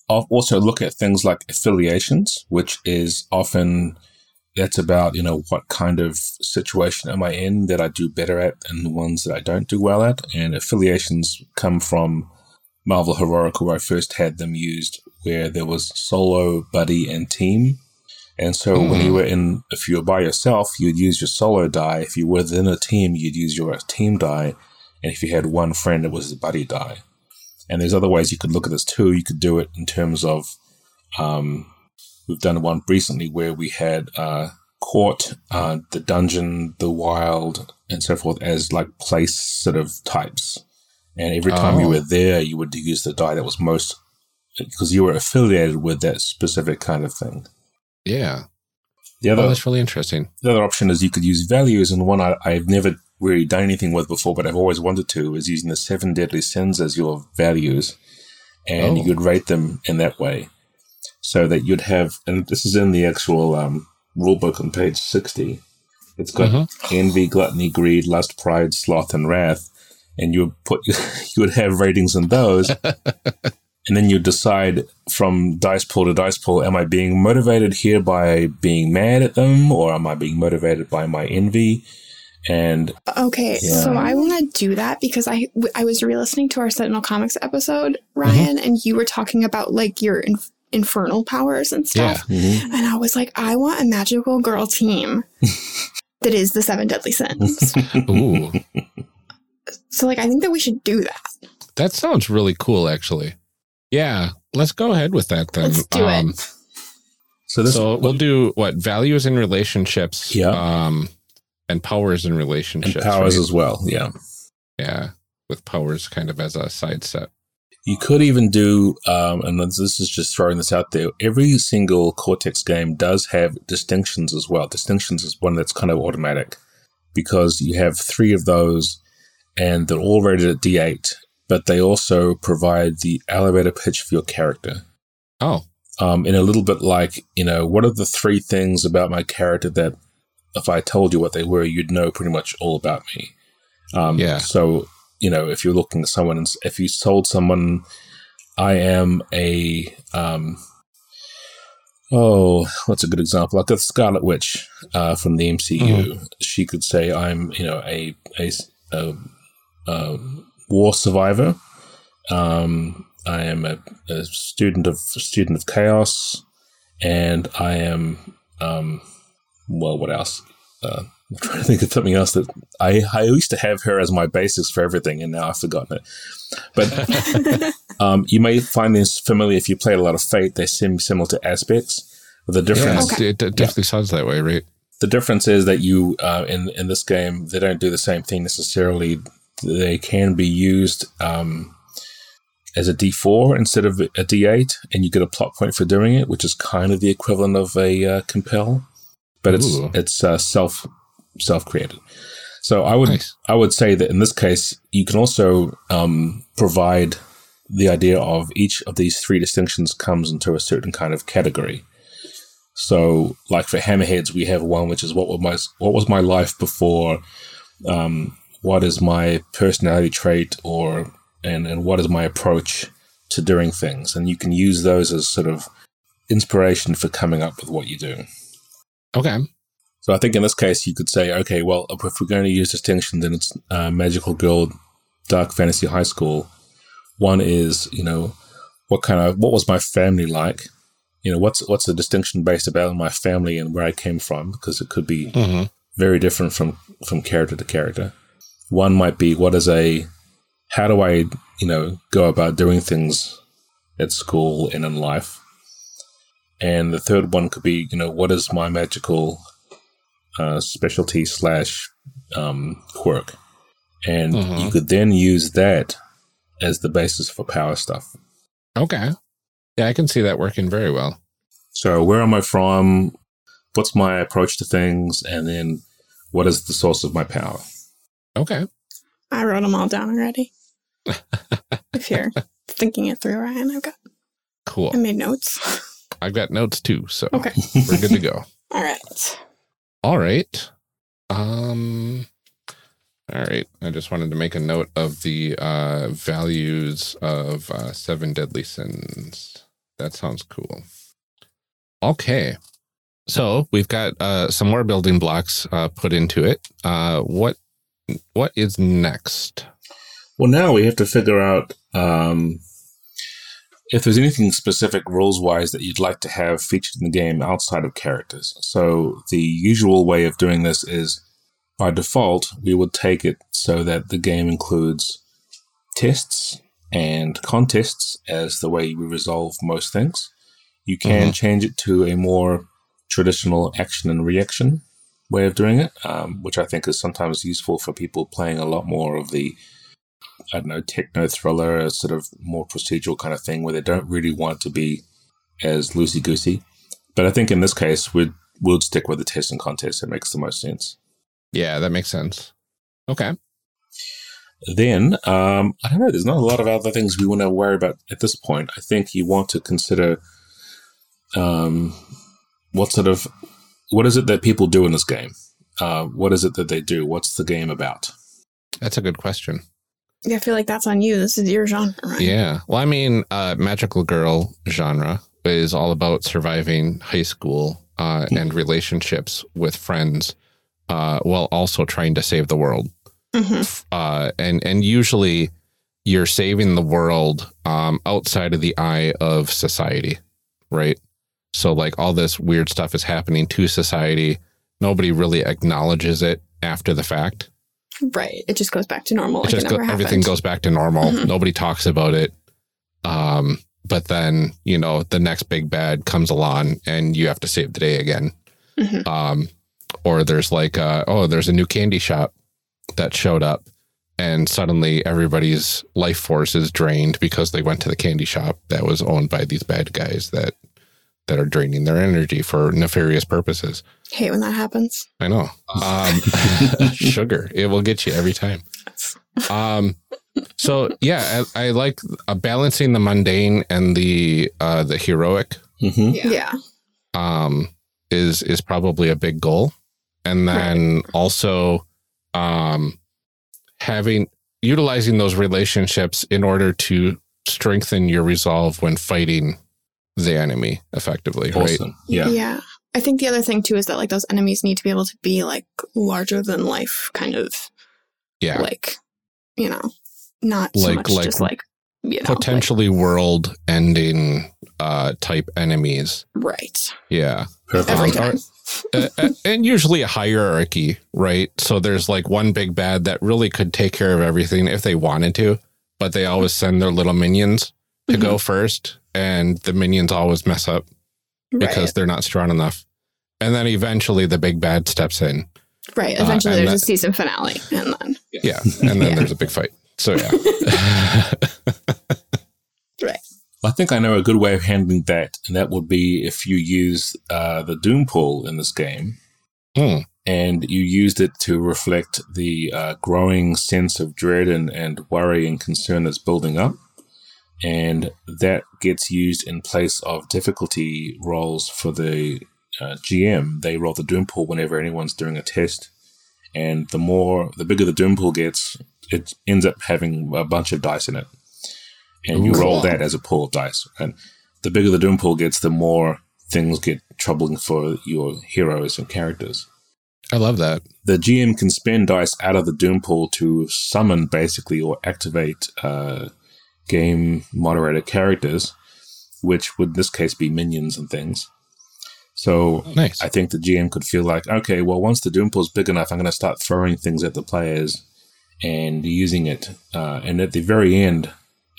also look at things like affiliations, which is often that's about you know what kind of situation am I in that I do better at and the ones that I don't do well at. And affiliations come from Marvel Heroic, where I first had them used, where there was solo, buddy, and team. And so when you were in, if you were by yourself, you'd use your solo die. If you were within a team, you'd use your team die. And if you had one friend, it was the buddy die. And there's other ways you could look at this too. You could do it in terms of, um, we've done one recently where we had uh, court, uh, the dungeon, the wild, and so forth as like place sort of types. And every time you Oh. were there, you would use the die that was most because you were affiliated with that specific kind of thing. Yeah, The oh, other that's really interesting. the other option is you could use values, and one I, I've never really done anything with before, but I've always wanted to, is using the seven deadly sins as your values, and Oh. you could rate them in that way, so that you'd have, and this is in the actual um, rule book on page sixty. It's got Mhm. envy, gluttony, greed, lust, pride, sloth, and wrath, and you would put <laughs> you would have ratings in those. <laughs> And then you decide from dice pool to dice pool, am I being motivated here by being mad at them or am I being motivated by my envy? And Okay, Yeah. so I want to do that because I I was re-listening to our Sentinel Comics episode, Ryan, and you were talking about like your inf- infernal powers and stuff, and I was like, I want a magical girl team <laughs> that is the seven deadly sins. <laughs> Ooh, so like, I think that we should do that. that sounds really cool, actually. Yeah, let's go ahead with that then. Um, Let's do it. so this so we'll do what values and relationships. Yeah. Um, and powers and and relationships. powers right? as well. Yeah. Yeah, with powers kind of as a side set. You could even do, um, and this is just throwing this out there. Every single Cortex game does have distinctions as well. Distinctions is one that's kind of automatic because you have three of those, and they're all rated at D8, but they also provide the elevator pitch for your character. Oh, Um, in a little bit like, you know, what are the three things about my character that if I told you what they were, you'd know pretty much all about me. Um, Yeah. So you know, if you're looking at someone, and if you told someone, I am a um, oh, what's a good example? Like the Scarlet Witch uh, from the MCU. She could say, I'm you know a a, a, a war survivor. Um, I am a, a student of student of chaos, and I am um, well, what else? Uh, I'm trying to think of something else that I, I used to have her as my basis for everything, and now I've forgotten it. But <laughs> um, you may find this familiar if you play a lot of Fate. They seem similar to aspects. But the Yeah, difference, it, it definitely sounds that way, right? the difference is that you uh, in in this game they don't do the same thing necessarily. They can be used um, as a D4 instead of a D8, and you get a plot point for doing it, which is kind of the equivalent of a uh, compel, but it's Ooh. it's uh, self self created. So I would Nice. I would say that in this case you can also um, provide the idea of each of these three distinctions comes into a certain kind of category. So, like for hammerheads, we have one which is what was my what was my life before, um, what is my personality trait, or and and what is my approach to doing things, and you can use those as sort of inspiration for coming up with what you do. Okay. So I think in this case you could say, okay, well, if we're going to use distinction, then it's uh, Magical Girl, Dark Fantasy High School. One is, you know, what kind of what was my family like? You know, what's what's the distinction based about my family and where I came from? Because it could be hmm very different from from character to character. One might be what is a how do I you know go about doing things at school and in life, and the third one could be you know what is my magical uh, specialty slash um, quirk, and Mhm. you could then use that as the basis for power stuff. Okay. Yeah, I can see that working very well. So where am I from? What's my approach to things, and then what is the source of my power? Okay. I wrote them all down already. <laughs> if you're thinking it through, Ryan, I've got Cool. I made notes. I've got notes too, so Okay. we're good to go. <laughs> All right. All right. Um all right. I just wanted to make a note of the uh values of uh seven deadly sins. That sounds cool. Okay. So we've got uh some more building blocks uh put into it. Uh what what is next? Well, now we have to figure out um, if there's anything specific rules wise that you'd like to have featured in the game outside of characters. So, the usual way of doing this is by default, we would take it so that the game includes tests and contests as the way we resolve most things. You can Mhm. change it to a more traditional action and reaction way of doing it, um, which I think is sometimes useful for people playing a lot more of the I don't know, techno thriller, a sort of more procedural kind of thing where they don't really want to be as loosey goosey. But I think in this case, we'd, we'll stick with the test and contest. It makes the most sense. Yeah, that makes sense. Okay. Then, um, I don't know, there's not a lot of other things we want to worry about at this point. I think you want to consider um, what sort of, what is it that people do in this game? Uh, what is it that they do? What's the game about? That's a good question. Yeah, I feel like that's on you. This is your genre, right? Yeah. Well, I mean, uh, magical girl genre is all about surviving high school uh, and relationships with friends, uh, while also trying to save the world. hmm Uh, and and usually, you're saving the world um, outside of the eye of society, right? So, like all this weird stuff is happening to society. Nobody really acknowledges it after the fact. Right. It just goes back to normal. it Like just go, everything goes back to normal. Mhm. Nobody talks about it. Um, but then you know the next big bad comes along, and you have to save the day again. Mhm. Um, or there's like, uh, oh, there's a new candy shop that showed up, and suddenly everybody's life force is drained because they went to the candy shop that was owned by these bad guys that that are draining their energy for nefarious purposes. Hate when that happens. I know. Um, <laughs> sugar, it will get you every time. Um, so yeah, I, I like uh, balancing the mundane and the uh, the heroic. hmm Yeah. Um, is is probably a big goal. and then also um, having utilizing those relationships in order to strengthen your resolve when fighting the enemy effectively, right? Yeah. Yeah. I think the other thing too is that like those enemies need to be able to be like larger than life kind of Yeah, like you know, not so Like- much like just like you know, potentially world-ending uh, type enemies. right. Yeah, Every Um, time. uh, uh, and usually a hierarchy, right? So there's like one big bad that really could take care of everything if they wanted to, but they always send their little minions to Mm-hmm. go first, and the minions always mess up because right. they're not strong enough. And then eventually the big bad steps in. right. uh, Eventually and there's a season finale and then Yeah. And then Yeah. there's a big fight. So yeah. <laughs> Right. I think I know a good way of handling that, and that would be if you use uh, the Doom pool in this game, Hmm. and you used it to reflect the uh, growing sense of dread and, and worry and concern that's building up, and that gets used in place of difficulty rolls for the uh, GM. They roll the Doom pool whenever anyone's doing a test, and the more, the bigger the Doom pool gets, it ends up having a bunch of dice in it and you roll that as a pool of dice. And the bigger the doom pool gets, the more things get troubling for your heroes and characters. I love that. The GM can spend dice out of the doom pool to summon, basically, or activate uh, game moderator characters, which would in this case be minions and things. So Nice. I think the GM could feel like, okay, well, once the doom pool's big enough, I'm going to start throwing things at the players and using it. Uh, and at the very end,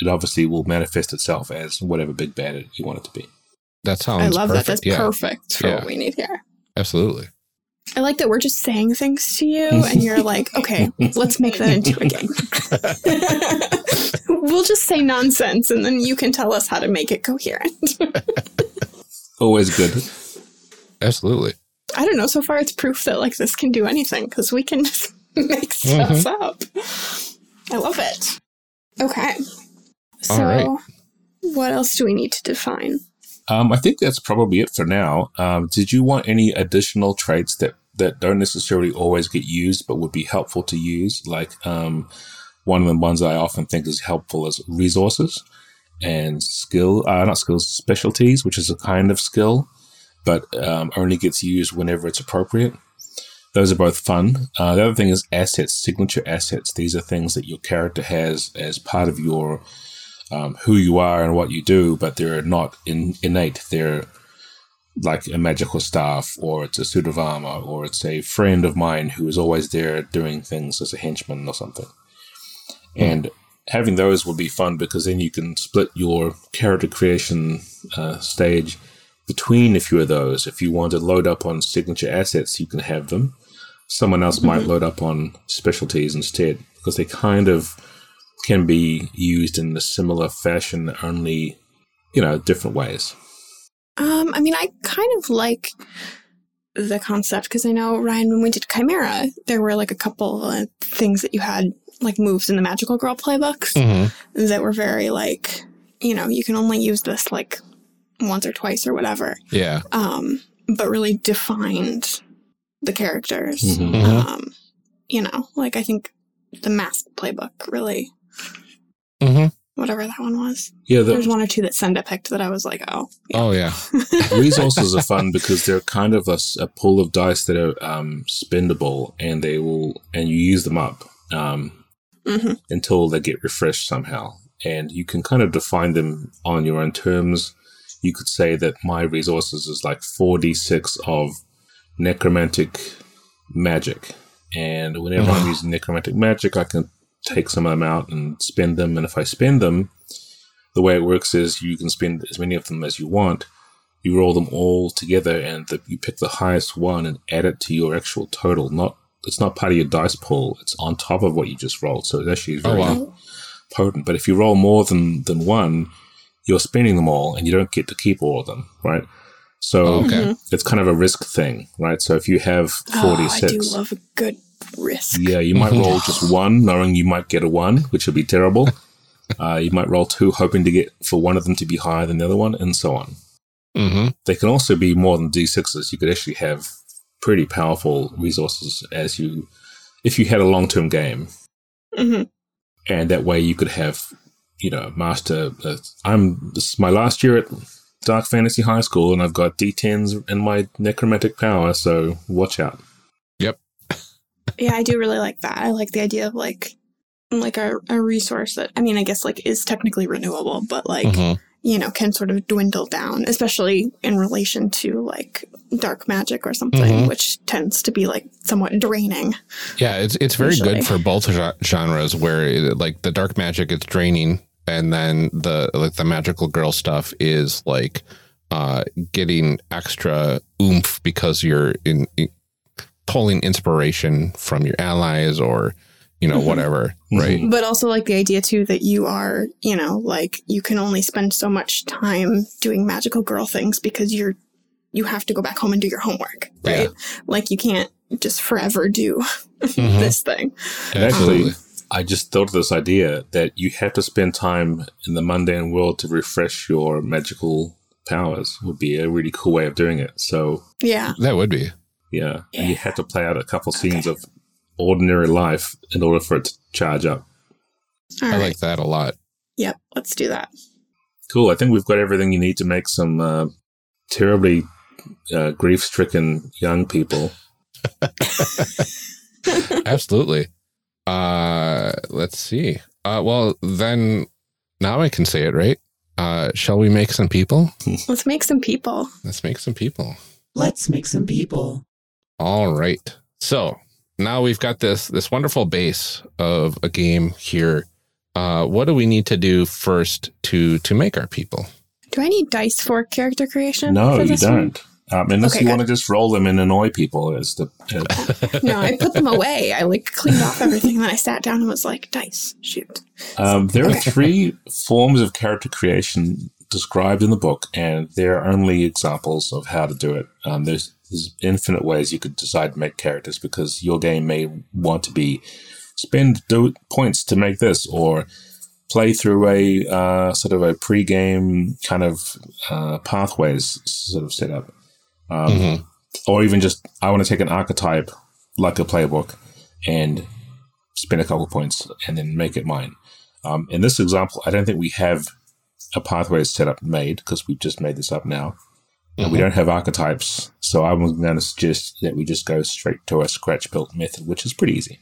it obviously will manifest itself as whatever big bad you want it to be. That sounds I love perfect. that. That's yeah, perfect for Yeah. what we need here. absolutely. I like that we're just saying things to you <laughs> and you're like, okay, let's make that into a game. <laughs> we'll just say nonsense and then you can tell us how to make it coherent. <laughs> Always good. Absolutely. I don't know. So far, it's proof that like this can do anything because we can just make mm-hmm. stuff up. I love it. Okay. So, All right. what else do we need to define? Um, I think that's probably it for now. Um, did you want any additional traits that, that don't necessarily always get used but would be helpful to use? Like um, one of the ones I often think is helpful is resources and skill, uh, not skills, specialties, which is a kind of skill, but um, only gets used whenever it's appropriate. Those are both fun. Uh, the other thing is assets, signature assets. These are things that your character has as part of your um, who you are and what you do, but they're not in, innate. They're like a magical staff, or it's a suit of armor, or it's a friend of mine who is always there doing things as a henchman or something. And having those would be fun because then you can split your character creation uh, stage between a few of those. If you want to load up on signature assets, you can have them. Someone else might load up on specialties instead because they kind of can be used in a similar fashion, only, you know, different ways. Um, I mean, I kind of like the concept because I know Ryan, when we did Chimera, there were like a couple of things that you had like moves in the Magical Girl playbooks Mm-hmm. that were very like, you know, you can only use this like once or twice or whatever. Yeah. Um, but really defined the characters. Mhm. Mhm. Um, you know, like I think the Mask playbook really, Mm-hmm. whatever that one was. Yeah, There's one or two that Senda picked that I was like, oh, Oh yeah. <laughs> resources are fun because they're kind of a, a pool of dice that are um, spendable, and they will, and you use them up um, hmm until they get refreshed somehow, and you can kind of define them on your own terms. You could say that my resources is like four d six of necromantic magic, and whenever I'm using necromantic magic, I can take some of them out and spend them. And if I spend them, the way it works is you can spend as many of them as you want. You roll them all together, and the, you pick the highest one and add it to your actual total. Not it's not part of your dice pool; it's on top of what you just rolled. So it actually is Oh very wow. potent. But if you roll more than than one, you're spending them all, and you don't get to keep all of them, right? So Oh, okay. Mm-hmm. it's kind of a risk thing, right? So if you have Oh, I do 46, love a good risk. yeah, you might roll <laughs> just one, knowing you might get a one, which would be terrible. <laughs> Uh, you might roll two, hoping to get for one of them to be higher than the other one, and so on. Mm-hmm. They can also be more than d6s. You could actually have pretty powerful resources as you if you had a long term game, hmm and that way you could have you know master. Uh, I'm this is my last year at Dark Fantasy High School, and I've got D10s in my necromantic power, so watch out. Yeah, I do really like that. I like the idea of like like a, a resource that I mean, I guess like is technically renewable, but like Mhm. you know can sort of dwindle down, especially in relation to like dark magic or something, Mhm. which tends to be like somewhat draining. Yeah, it's it's very Usually. good for both genres where it, like the dark magic it's draining and then the like the magical girl stuff is like uh getting extra oomph because you're in pulling inspiration from your allies or you know Mhm. whatever, Mhm. right? But also like the idea too that you are, you know, like you can only spend so much time doing magical girl things because you're you have to go back home and do your homework, right? Like you can't just forever do <laughs> Mhm. this thing. And actually, Absolutely. I just thought of this idea that you have to spend time in the mundane world to refresh your magical powers would be a really cool way of doing it. So Yeah. That would be. Yeah, and you have to play out a couple scenes of ordinary life in order for it to charge up. All I right. like that a lot. Yep. Let's do that. Cool. I think we've got everything you need to make some uh, terribly uh, grief-stricken young people. <laughs> Absolutely. Uh let's see. Uh well then now I can say it, right? Uh shall we make some people? Let's make some people. Let's make some people. Let's make some people. All right. So now we've got this this wonderful base of a game here. Uh, what do we need to do first to to make our people? Do I need dice for character creation? No, you don't. Um, unless Okay, you want to just roll them and annoy people as the as <laughs> No, I put them away. I like cleaned off everything, and then I sat down and was like, "Dice, shoot." Um, there are three forms of character creation described in the book, and they're only examples of how to do it. Um, there's, there's infinite ways you could decide to make characters because your game may want to be spend do- points to make this, or play through a uh, sort of a pre-game kind of uh, pathways sort of setup, um, Mhm. or even just I want to take an archetype like a playbook and spend a couple points and then make it mine. Um, in this example, I don't think we have a pathway is set setup made because we've just made this up now. And we Mhm. don't have archetypes. So I was going to suggest that we just go straight to a scratch built method, which is pretty easy.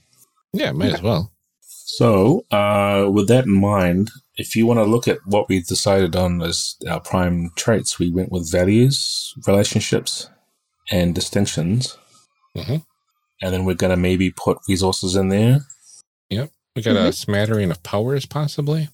Yeah, might as well. So, uh, with that in mind, if you want to look at what we've decided on as our prime traits, we went with values, relationships, and distinctions. Mhm. And then we're going to maybe put resources in there. Yep. We got a smattering of powers, possibly.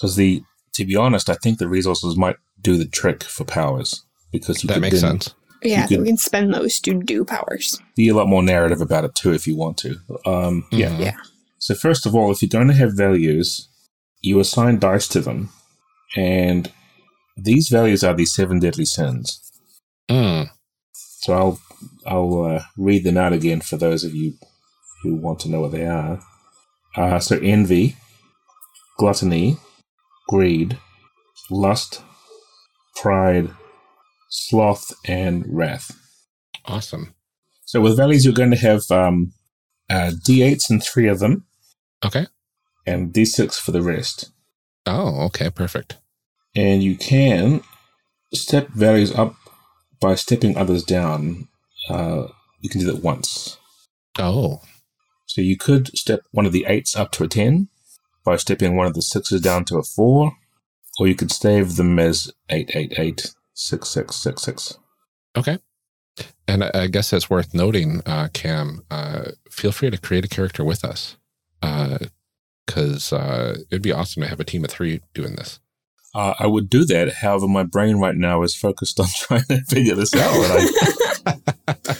Because the, to be honest, I think the resources might do the trick for powers because you That could makes then sense. Yeah, could- we can spend those to do powers. be a lot more narrative about it too if you want to. Um, yeah. Mhm. Yeah. So first of all, if you're going to have values, you assign dice to them, and these values are the seven deadly sins. Mm. So I'll I'll uh, read them out again for those of you who want to know what they are. Uh, so envy, gluttony, greed, lust, pride, sloth, and wrath. Awesome. So with values, you're going to have um, uh, d8s and three of them, Okay. and d6 for the rest. Oh, okay. Perfect. And you can step values up by stepping others down. Uh, you can do that once. Oh, So you could step one of the eights up to a 10 by stepping one of the sixes down to a 4, or you could save them as eight eight eight six six six six. okay. And I, I guess it's worth noting, uh, Cam, uh, feel free to create a character with us. Because uh, it'd be awesome to have a team of three doing this. Uh, I would do that. However, my brain right now is focused on <laughs> trying to figure this out. I,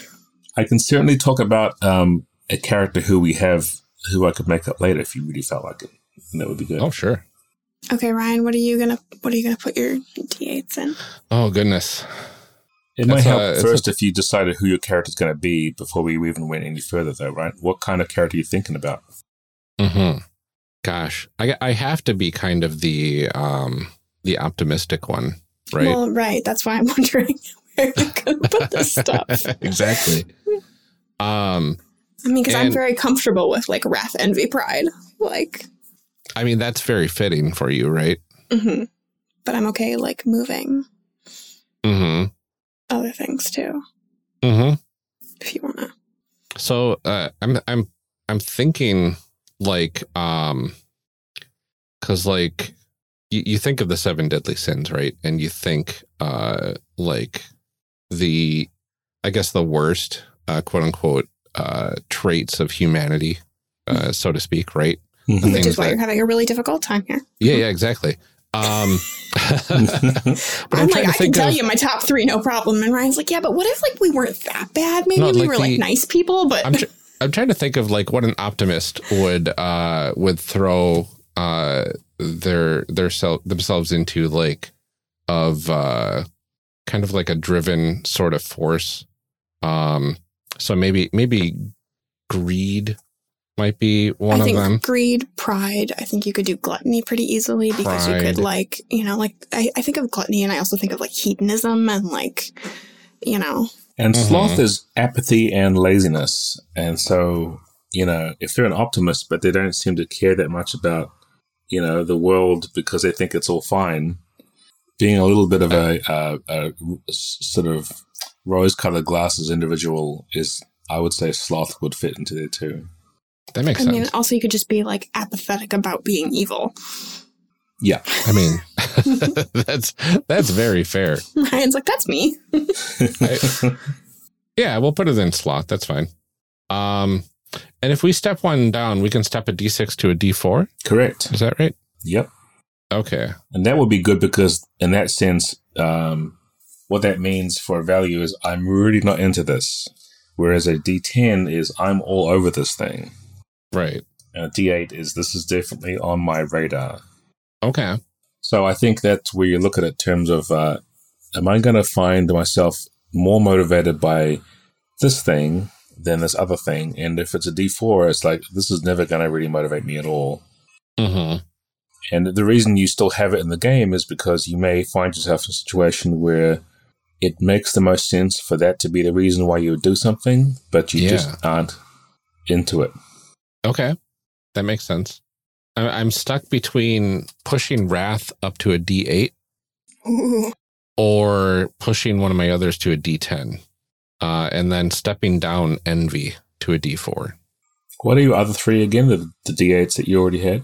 <laughs> I can certainly talk about um, a character who we have, who I could make up later if you really felt like it. And that would be good. Oh, sure. Okay, Ryan, what are you gonna what are you gonna put your d8s in? Oh, goodness. it might help a- it's first if you decided who your character's going to be before we even went any further, though, right? What kind of character are you thinking about? hmm Gosh, I, I have to be kind of the um, the optimistic one, right? Well, right. That's why I'm <laughs> wondering where you gonna put this stuff? <laughs> exactly. Um, I mean, because I'm very comfortable with like wrath, envy, pride. Like, I mean, that's very fitting for you, right? hmm but I'm okay like moving Mm-hmm. other things too, Mm-hmm. if you wanna. So uh, I'm I'm I'm thinking like um because like you, you think of the seven deadly sins, right? And you think uh like the I guess the worst uh quote unquote uh traits of humanity, uh, so to speak, right? Mhm. Which is why that- you're having a really difficult time here. Yeah, yeah, exactly. Um <laughs> but I'm, like, trying to I can think tell of- you my top three, no problem. And Ryan's like, yeah, but what if like we weren't that bad? Maybe No, we like were like nice people, but I'm tr- <laughs> I'm trying to think of like what an optimist would uh would throw uh their their self themselves into like of uh kind of like a driven sort of force. Um so maybe maybe greed might be one I of think them. greed, pride. I think you could do gluttony pretty easily because you could like, you know, like I, I think of gluttony and I also think of like hedonism and like, you know, And Mhm. sloth is apathy and laziness. And so, you know, if they're an optimist, but they don't seem to care that much about, you know, the world because they think it's all fine, being a little bit of a a sort of rose colored glasses individual is, I would say, sloth would fit into there too. That makes I sense. mean, also you could just be like apathetic about being evil. Yeah. I mean, <laughs> <laughs> that's that's very fair. <laughs> Ryan's like, that's me. Yeah, we'll put it in slot. That's fine. Um, and if we step one down, we can step a D6 to a D4. Correct. Is that right? Yep. Okay. And that would be good because, in that sense, um, what that means for value is I'm really not into this. Whereas a D10 is I'm all over this thing. Right. And a D8 is this is definitely on my radar. Okay. So I think that's where you look at it in terms of uh, am I going to find myself more motivated by this thing than this other thing? And if it's a D4, it's like this is never going to really motivate me at all. hmm And the reason you still have it in the game is because you may find yourself in a situation where it makes the most sense for that to be the reason why you would do something, but you Yeah. just aren't into it. Okay. That makes sense. I- I'm stuck between pushing Wrath up to a D8 Ooh. <laughs> or pushing one of my others to a D10, uh, and then stepping down Envy to a D4. What are your other three again? The, the D8s that you already had?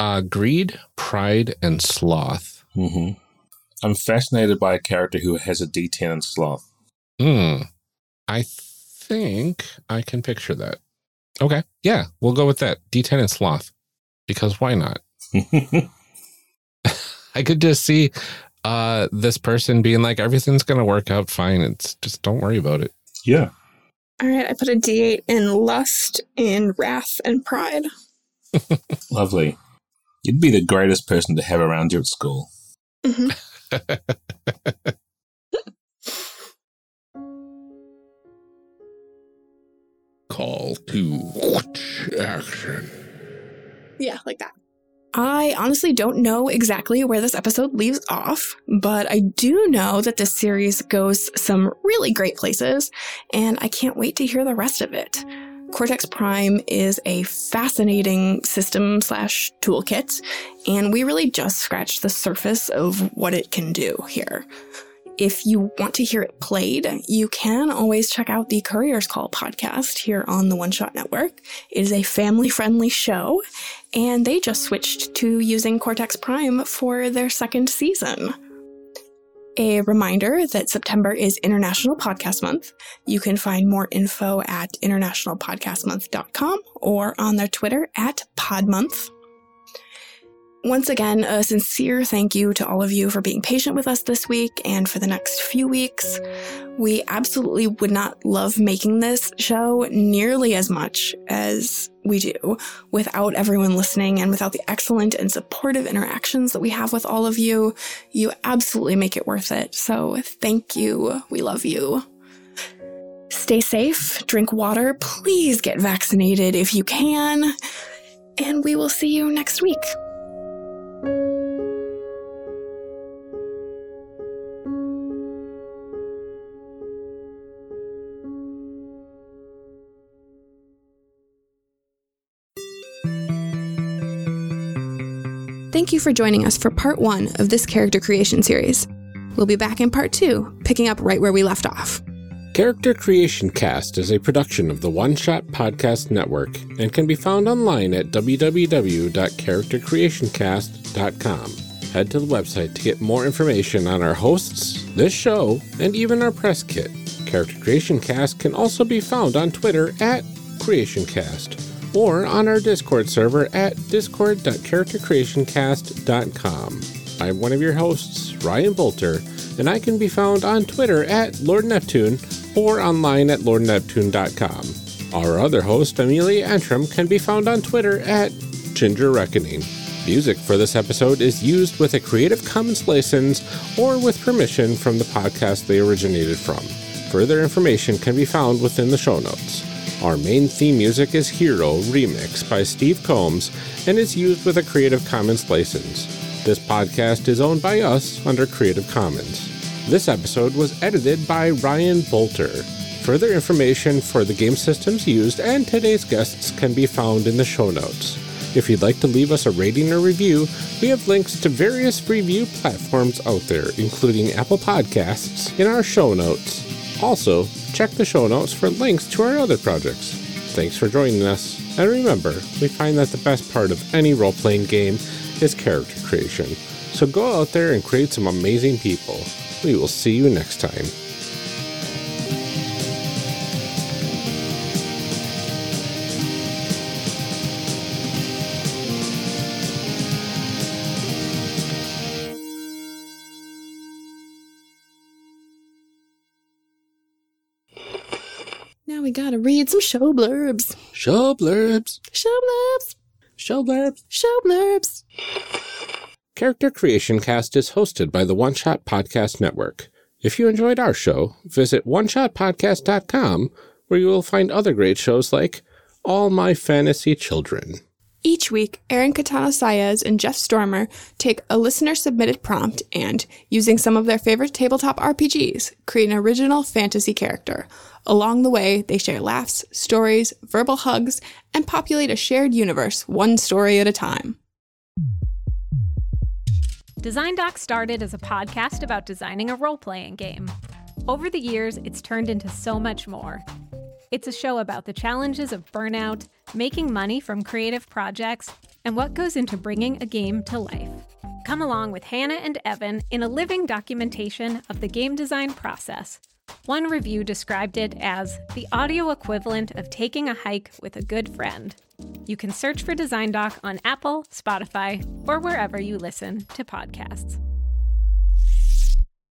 Uh, greed, pride, and sloth. hmm I'm fascinated by a character who has a D10 in sloth. Hmm. I think I can picture that. Okay. Yeah, we'll go with that. D10 and sloth. Because why not? <laughs> <laughs> I could just see uh this person being like, everything's gonna work out fine. It's just don't worry about it. yeah. All right, I put a D8 in lust, in wrath, and pride. <laughs> Lovely. You'd be the greatest person to have around you at school. hmm Call to action. Yeah, like that. I honestly don't know exactly where this episode leaves off, but I do know that this series goes some really great places, and I can't wait to hear the rest of it. Cortex Prime is a fascinating system slash toolkit, and we really just scratched the surface of what it can do here. If you want to hear it played, you can always check out the Courier's Call podcast here on the One Shot Network. It is a family friendly show, and they just switched to using Cortex Prime for their second season. A reminder that September is International Podcast Month. You can find more info at internationalpodcastmonth.com or on their Twitter at PodMonth. Once again, a sincere thank you to all of you for being patient with us this week and for the next few weeks. We absolutely would not love making this show nearly as much as we do without everyone listening and without the excellent and supportive interactions that we have with all of you. You absolutely make it worth it. So thank you. We love you. Stay safe, drink water, please get vaccinated if you can, and we will see you next week. Thank you for joining us for part one of this character creation series. We'll be back in part two, picking up right where we left off. Character Creation Cast is a production of the One Shot Podcast Network and can be found online at www.charactercreationcast.com. Head to the website to get more information on our hosts, this show, and even our press kit. Character Creation Cast can also be found on Twitter at CreationCast or on our Discord server at discord.charactercreationcast.com. I'm one of your hosts, Ryan Boelter, and I can be found on Twitter at Lord Neptune or online at lordneptune.com. Our other host, Amelia Antrim, can be found on Twitter at Ginger Reckoning. Music for this episode is used with a Creative Commons license or with permission from the podcast they originated from. Further information can be found within the show notes. Our main theme music is Hero Remix by Steve Combs and is used with a Creative Commons license. This podcast is owned by us under Creative Commons. This episode was edited by Ryan Boelter. Further information for the game systems used and today's guests can be found in the show notes. If you'd like to leave us a rating or review, we have links to various review platforms out there, including Apple Podcasts, in our show notes. Also, check the show notes for links to our other projects. Thanks for joining us, and remember, we find that the best part of any role playing game is character creation. So go out there and create some amazing people. We will see you next time. Now we gotta read some show blurbs. Show blurbs. Show blurbs. Show blurbs. Show blurbs. Character Creation Cast is hosted by the One Shot Podcast Network. If you enjoyed our show, visit oneshotpodcast.com where you will find other great shows like All My Fantasy Children. Each week, Aaron Catano Saez and Jeff Stormer take a listener submitted prompt and, using some of their favorite tabletop RPGs, create an original fantasy character. Along the way, they share laughs, stories, verbal hugs, and populate a shared universe one story at a time. Design Doc started as a podcast about designing a role playing game. Over the years, it's turned into so much more. It's a show about the challenges of burnout, making money from creative projects, and what goes into bringing a game to life. Come along with Hannah and Evan in a living documentation of the game design process. One review described it as the audio equivalent of taking a hike with a good friend. You can search for Design Doc on Apple, Spotify, or wherever you listen to podcasts.